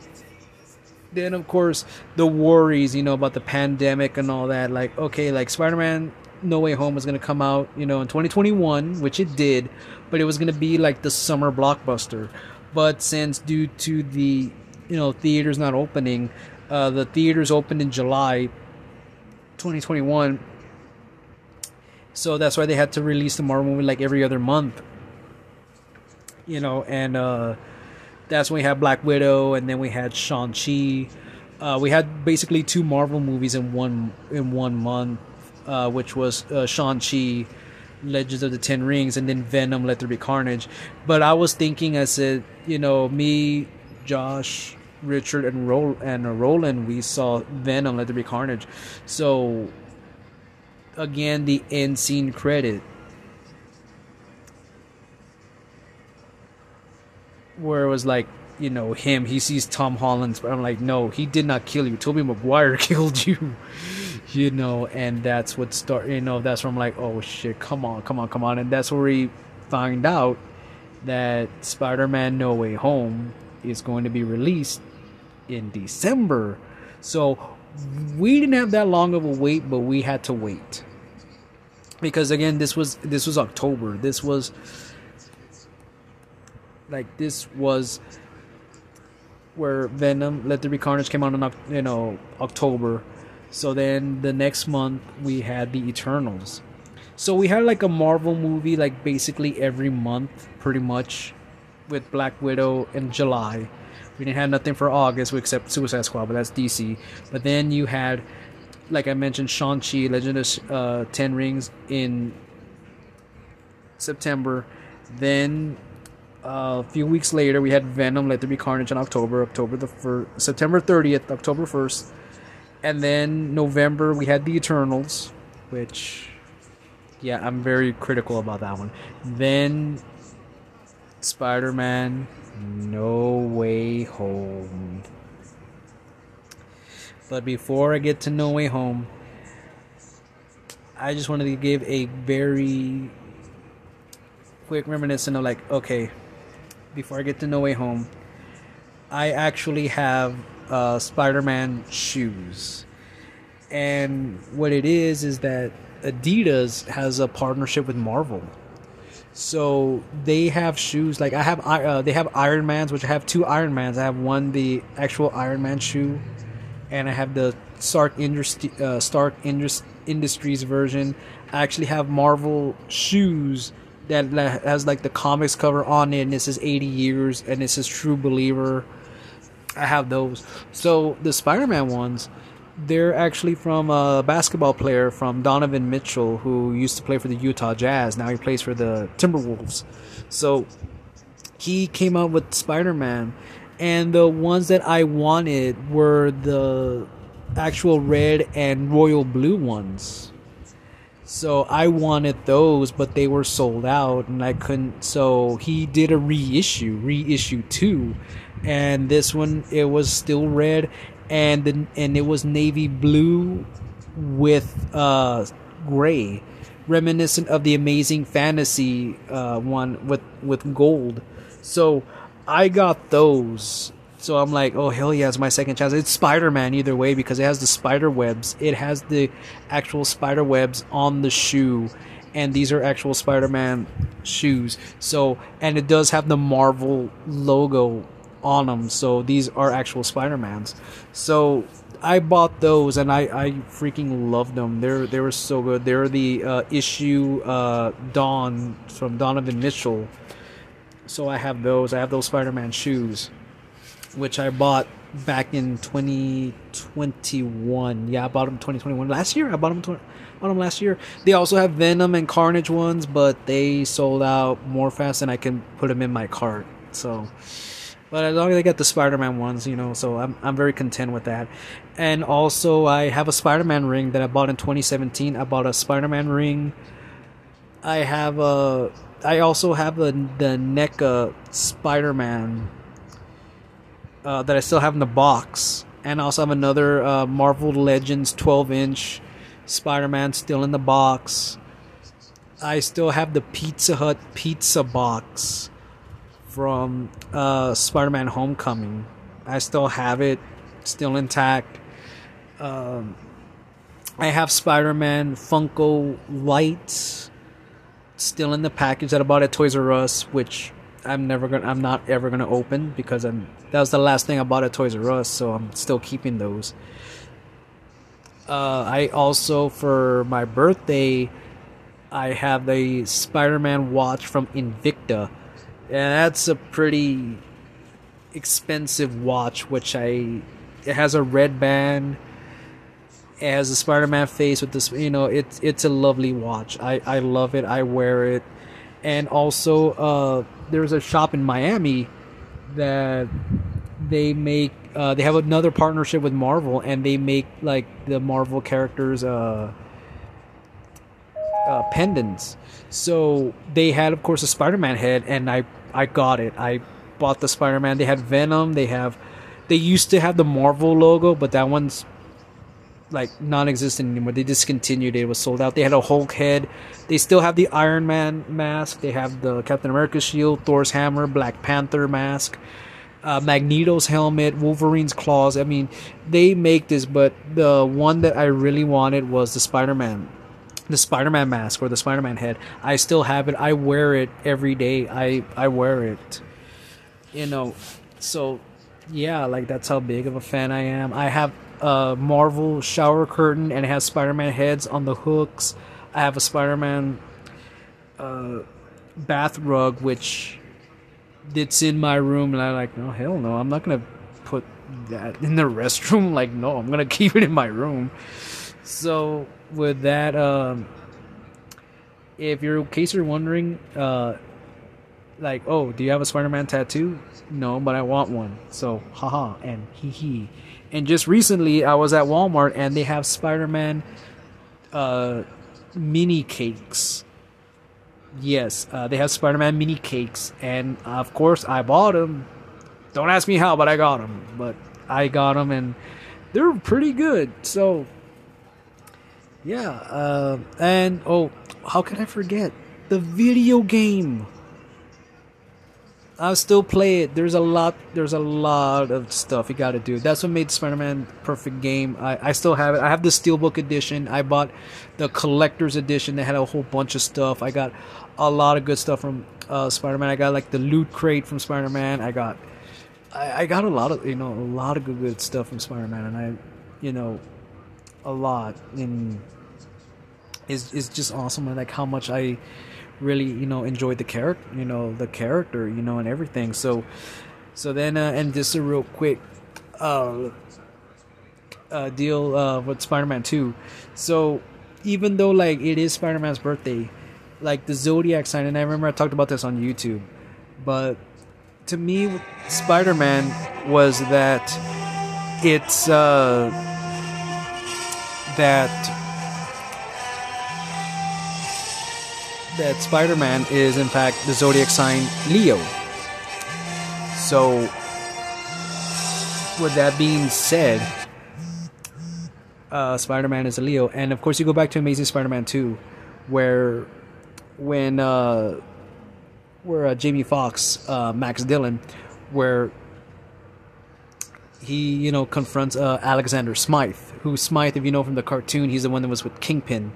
Speaker 2: then, of course, the worries, you know, about the pandemic and all that. Like, okay, like Spider-Man No Way Home was gonna come out, you know, in 2021, which it did, but it was gonna be like the summer blockbuster. But since due to the you know theaters not opening uh, the theaters opened in July 2021. So that's why they had to release the Marvel movie like every other month. You know, and uh, that's when we had Black Widow, and then we had Shang Chi. Uh, we had basically two Marvel movies in one in one month, uh, which was uh, Shang Chi, Legends of the Ten Rings, and then Venom: Let There Be Carnage. But I was thinking, I said, you know, me, Josh, Richard and Roll and Roland, we saw Venom, Let There Be Carnage. So again, the end scene credit where it was like, you know, him. He sees Tom Holland, but I'm like, no, he did not kill you. Tobey Maguire killed you. you know, and that's what start. You know, that's where I'm like, oh shit, come on, come on, come on, and that's where we find out that Spider-Man: No Way Home is going to be released in December. So we didn't have that long of a wait, but we had to wait. Because again, this was this was October. This was like this was where Venom Let There Be Carnage came out in you know October. So then the next month we had the Eternals. So we had like a Marvel movie like basically every month pretty much with Black Widow in July. We didn't have nothing for August except Suicide Squad, but that's DC. But then you had, like I mentioned, Shang-Chi, Legend of uh, Ten Rings in September. Then uh, a few weeks later, we had Venom, Let There Be Carnage in October, October the first, September 30th, October 1st. And then November, we had The Eternals, which, yeah, I'm very critical about that one. Then Spider Man No Way Home. But before I get to No Way Home, I just wanted to give a very quick reminiscence of like, okay, before I get to No Way Home, I actually have uh, Spider Man shoes. And what it is is that Adidas has a partnership with Marvel. So they have shoes like I have. Uh, they have Iron Mans, which I have two Iron Mans. I have one the actual Iron Man shoe, and I have the Stark, Industri- uh, Stark Indus- Industries version. I actually have Marvel shoes that has like the comics cover on it, and this is 80 years, and this is True Believer. I have those. So the Spider-Man ones they're actually from a basketball player from Donovan Mitchell who used to play for the Utah Jazz. Now he plays for the Timberwolves. So he came out with Spider Man, and the ones that I wanted were the actual red and royal blue ones. So I wanted those, but they were sold out, and I couldn't. So he did a reissue, reissue two, and this one it was still red, and the, and it was navy blue with uh, gray, reminiscent of the Amazing Fantasy uh, one with with gold. So I got those. So I'm like, oh hell yeah, it's my second chance. It's Spider Man either way because it has the spider webs. It has the actual spider webs on the shoe, and these are actual Spider Man shoes. So and it does have the Marvel logo on them. So these are actual Spider Mans. So I bought those and I, I freaking loved them. They're they were so good. They're the uh, issue uh, Dawn from Donovan Mitchell. So I have those. I have those Spider Man shoes which I bought back in 2021. Yeah, I bought them 2021 last year. I bought them, tw- bought them last year. They also have Venom and Carnage ones, but they sold out more fast than I can put them in my cart. So, but as long as I get the Spider-Man ones, you know, so I'm I'm very content with that. And also, I have a Spider-Man ring that I bought in 2017. I bought a Spider-Man ring. I have a. I also have a, the NECA Spider-Man uh, that I still have in the box, and I also have another uh, Marvel Legends 12 inch Spider Man still in the box. I still have the Pizza Hut pizza box from uh, Spider Man Homecoming. I still have it, still intact. Um, I have Spider Man Funko lights still in the package that I bought at Toys R Us, which I'm never gonna I'm not ever gonna open because I'm that was the last thing I bought at Toys R Us, so I'm still keeping those. Uh, I also for my birthday I have a Spider-Man watch from Invicta, and that's a pretty expensive watch. Which I it has a red band, it has a Spider-Man face with this. You know, it's it's a lovely watch. I I love it. I wear it, and also uh, there's a shop in Miami that they make uh, they have another partnership with Marvel and they make like the Marvel characters uh, uh, pendants. So they had of course a Spider-Man head and I I got it. I bought the Spider-Man. They had Venom, they have they used to have the Marvel logo, but that one's like non-existent anymore. They discontinued it. It was sold out. They had a Hulk head. They still have the Iron Man mask. They have the Captain America shield, Thor's hammer, Black Panther mask, uh, Magneto's helmet, Wolverine's claws. I mean, they make this, but the one that I really wanted was the Spider-Man, the Spider-Man mask or the Spider-Man head. I still have it. I wear it every day. I I wear it. You know, so yeah, like that's how big of a fan I am. I have a Marvel shower curtain and it has Spider-Man heads on the hooks. I have a Spider-Man uh, bath rug which it's in my room and I'm like, no hell no, I'm not gonna put that in the restroom. Like no, I'm gonna keep it in my room. So with that, um, if you're in case you're wondering, uh, like, oh, do you have a Spider-Man tattoo? No, but I want one. So haha and hee hee. And just recently, I was at Walmart and they have Spider-Man uh, mini cakes. Yes, uh, they have Spider-Man mini cakes, and of course, I bought them. Don't ask me how, but I got them. But I got them, and they're pretty good. So, yeah. Uh, and oh, how can I forget the video game? I'll still play it. There's a lot. There's a lot of stuff you got to do. That's what made Spider-Man perfect game. I, I still have it. I have the Steelbook edition. I bought the collector's edition. They had a whole bunch of stuff. I got a lot of good stuff from uh, Spider-Man. I got like the loot crate from Spider-Man. I got, I, I got a lot of you know a lot of good good stuff from Spider-Man, and I, you know, a lot. And is is just awesome. Like how much I really you know enjoyed the character you know the character you know and everything so so then uh, and just a real quick uh, uh deal uh with spider-man 2 so even though like it is spider-man's birthday like the zodiac sign and i remember i talked about this on youtube but to me spider-man was that it's uh that that Spider-Man is in fact the zodiac sign Leo. So, with that being said, uh, Spider-Man is a Leo, and of course you go back to Amazing Spider-Man 2, where when uh, where uh, Jamie Foxx, uh, Max Dillon, where he you know confronts uh, Alexander Smythe, who Smythe, if you know from the cartoon, he's the one that was with Kingpin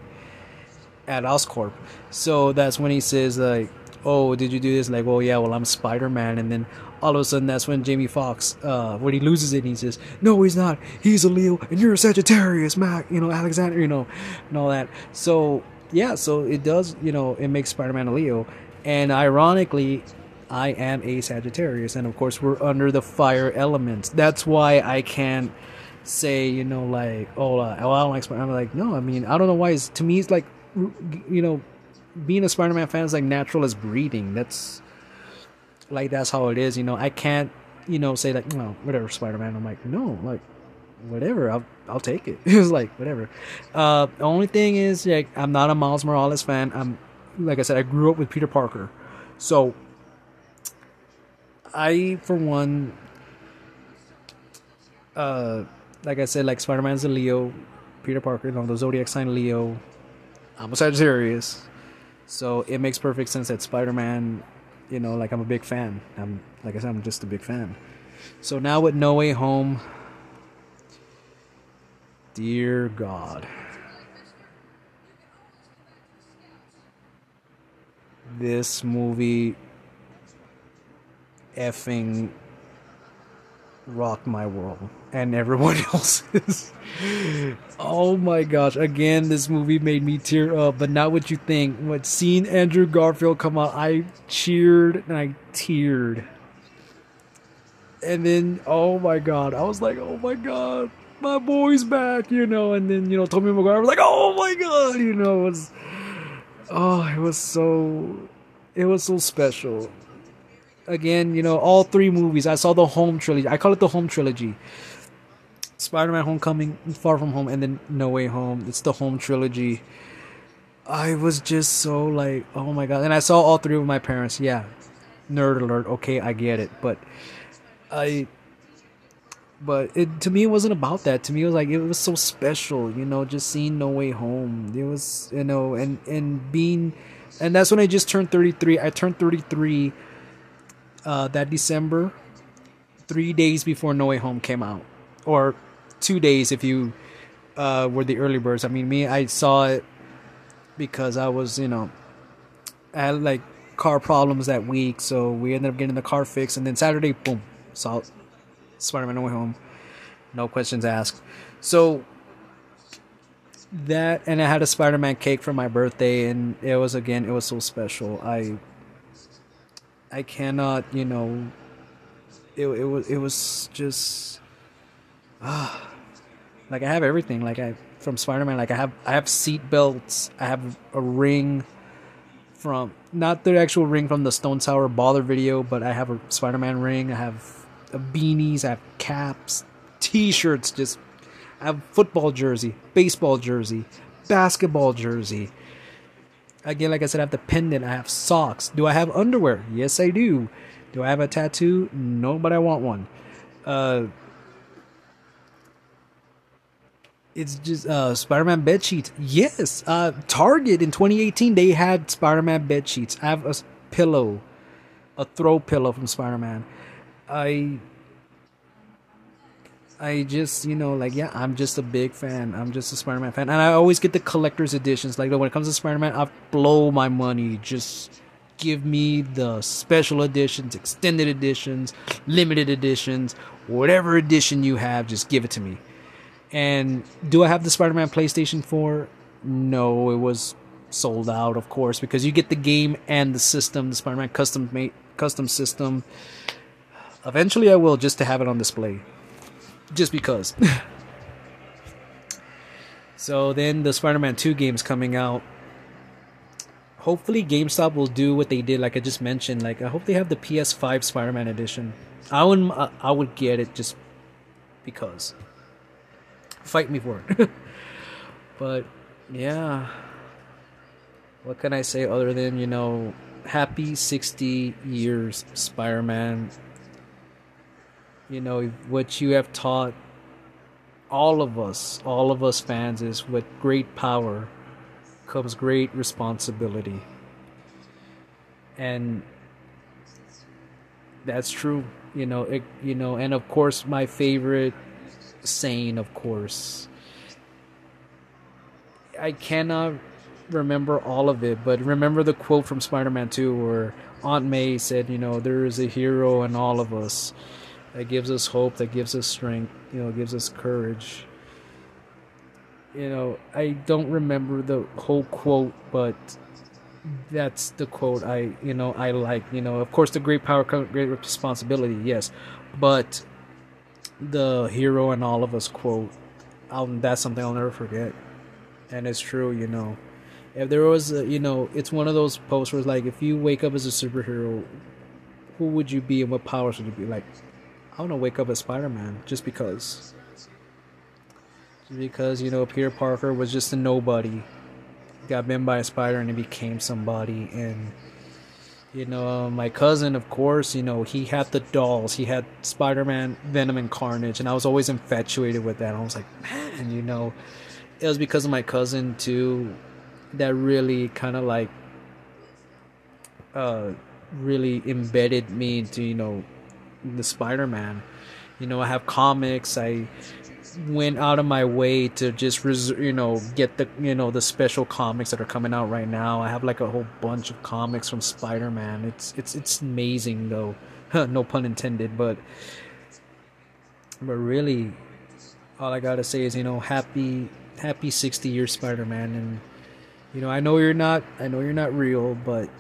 Speaker 2: at Oscorp. So that's when he says like, "Oh, did you do this?" Like, "Oh yeah, well I'm Spider Man," and then all of a sudden that's when Jamie Foxx, uh, when he loses it, he says, "No, he's not. He's a Leo, and you're a Sagittarius, Mac. You know, Alexander. You know, and all that." So yeah, so it does. You know, it makes Spider Man a Leo, and ironically. I am a Sagittarius, and of course, we're under the fire elements. That's why I can't say, you know, like, oh, uh, I don't like Spider. I'm like, no, I mean, I don't know why. It's, to me, it's like, you know, being a Spider-Man fan is like natural as breathing. That's like that's how it is. You know, I can't, you know, say like, no, whatever, Spider-Man. I'm like, no, like, whatever. I'll I'll take it. it was like whatever. Uh, the only thing is, like, I'm not a Miles Morales fan. I'm, like I said, I grew up with Peter Parker, so I, for one, uh, like I said, like Spider-Man's a Leo, Peter Parker, you know, the zodiac sign Leo. I'm a Sagittarius. So it makes perfect sense that Spider Man, you know, like I'm a big fan. I'm like I said, I'm just a big fan. So now with No Way Home, dear God. This movie effing rocked my world and everyone else's. oh my gosh! Again, this movie made me tear up, but not what you think. What seeing Andrew Garfield come out, I cheered and I teared. And then, oh my god, I was like, oh my god, my boy's back, you know. And then, you know, Tobey Maguire was like, oh my god, you know, it was, oh, it was so, it was so special again, you know, all three movies. I saw the home trilogy. I call it the home trilogy. Spider-Man: Homecoming, Far From Home, and then No Way Home. It's the home trilogy. I was just so like, oh my god! And I saw all three with my parents. Yeah, nerd alert. Okay, I get it, but I. But it to me it wasn't about that. To me it was like it was so special, you know, just seeing No Way Home. It was you know, and and being, and that's when I just turned thirty three. I turned thirty three uh, that December, three days before No Way Home came out, or two days if you uh, were the early birds. I mean, me, I saw it because I was, you know, I had like car problems that week, so we ended up getting the car fixed, and then Saturday, boom, saw Spider-Man No Way Home, no questions asked. So that, and I had a Spider-Man cake for my birthday, and it was again, it was so special. I I cannot, you know, it it was it was just ah, like I have everything. Like I from Spider Man. Like I have I have seat belts. I have a ring from not the actual ring from the Stone Sour Baller video, but I have a Spider Man ring. I have beanies. I have caps, T-shirts. Just I have football jersey, baseball jersey, basketball jersey again, like I said, I have the pendant. I have socks. Do I have underwear? Yes, I do. Do I have a tattoo? No, but I want one. Uh, it's just uh, Spider-Man bed sheets. Yes, uh, Target in 2018 they had Spider-Man bed sheets. I have a pillow, a throw pillow from Spider-Man. I I just, you know, like, yeah, I'm just a big fan. I'm just a Spider Man fan. And I always get the collector's editions. Like, when it comes to Spider Man, I blow my money. Just give me the special editions, extended editions, limited editions, whatever edition you have, just give it to me. And do I have the Spider Man PlayStation 4? No, it was sold out, of course, because you get the game and the system, the Spider Man custom custom system. Eventually, I will just to have it on display just because. so then the Spider-Man 2 game's coming out. Hopefully GameStop will do what they did like I just mentioned. Like I hope they have the PS5 Spider-Man edition. I would I would get it just because. Fight me for it. But yeah, what can I say other than you know, happy sixty years, Spider Man. You know what you have taught all of us, all of us fans, is with great power comes great responsibility. And that's true, you know, it, you know, and of course my favorite saying, of course, I cannot remember all of it, but remember the quote from Spider-Man 2 where Aunt May said, you know, there is a hero in all of us that gives us hope, that gives us strength, you know, gives us courage. You know, I don't remember the whole quote, but that's the quote I, you know, I like. You know, of course, the great power comes great responsibility, yes, but the hero and all of us quote, I'll, that's something I'll never forget, and it's true. You know, if there was, a, you know, it's one of those posts where it's like, if you wake up as a superhero, who would you be and what powers would you be? Like, I want to wake up as Spider Man just because. Just because, you know, Peter Parker was just a nobody. Got bitten by a spider and he became somebody. And, you know, my cousin, of course, you know, he had the dolls. He had Spider Man, Venom, and Carnage. And I was always infatuated with that. I was like, man, you know, it was because of my cousin, too, that really kind of like, uh, really embedded me into, you know, the Spider-Man. You know, I have comics. I went out of my way to just res- you know get the you know the special comics that are coming out right now. I have like a whole bunch of comics from Spider-Man. It's it's it's amazing though. no pun intended, but but really all I got to say is, you know, happy happy 60 year Spider-Man and you know, I know you're not I know you're not real, but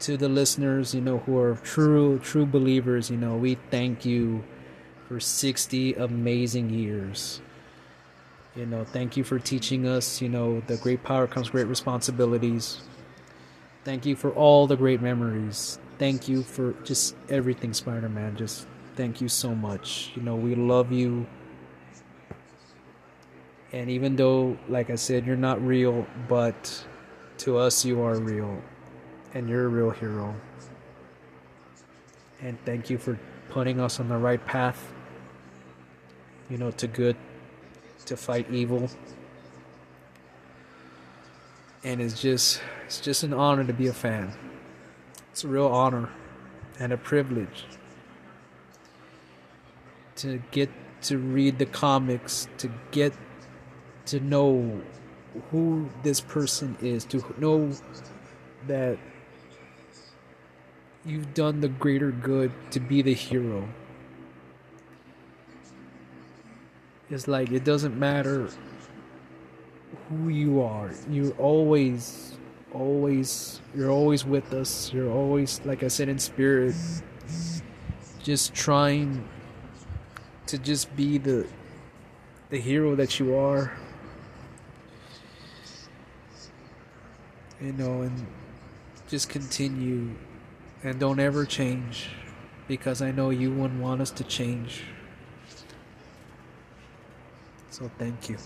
Speaker 2: to the listeners, you know, who are true true believers, you know, we thank you for 60 amazing years. You know, thank you for teaching us, you know, the great power comes great responsibilities. Thank you for all the great memories. Thank you for just everything, Spider Man. Just thank you so much. You know, we love you. And even though, like I said, you're not real, but to us, you are real and you're a real hero. And thank you for putting us on the right path, you know, to good, to fight evil. And it's just, it's just an honor to be a fan. It's a real honor and a privilege to get to read the comics, to get to know who this person is, to know that you've done the greater good to be the hero. It's like it doesn't matter who you are. You're always always you're always with us. You're always like I said in spirit just trying to just be the the hero that you are. You know, and just continue and don't ever change because I know you wouldn't want us to change. So thank you.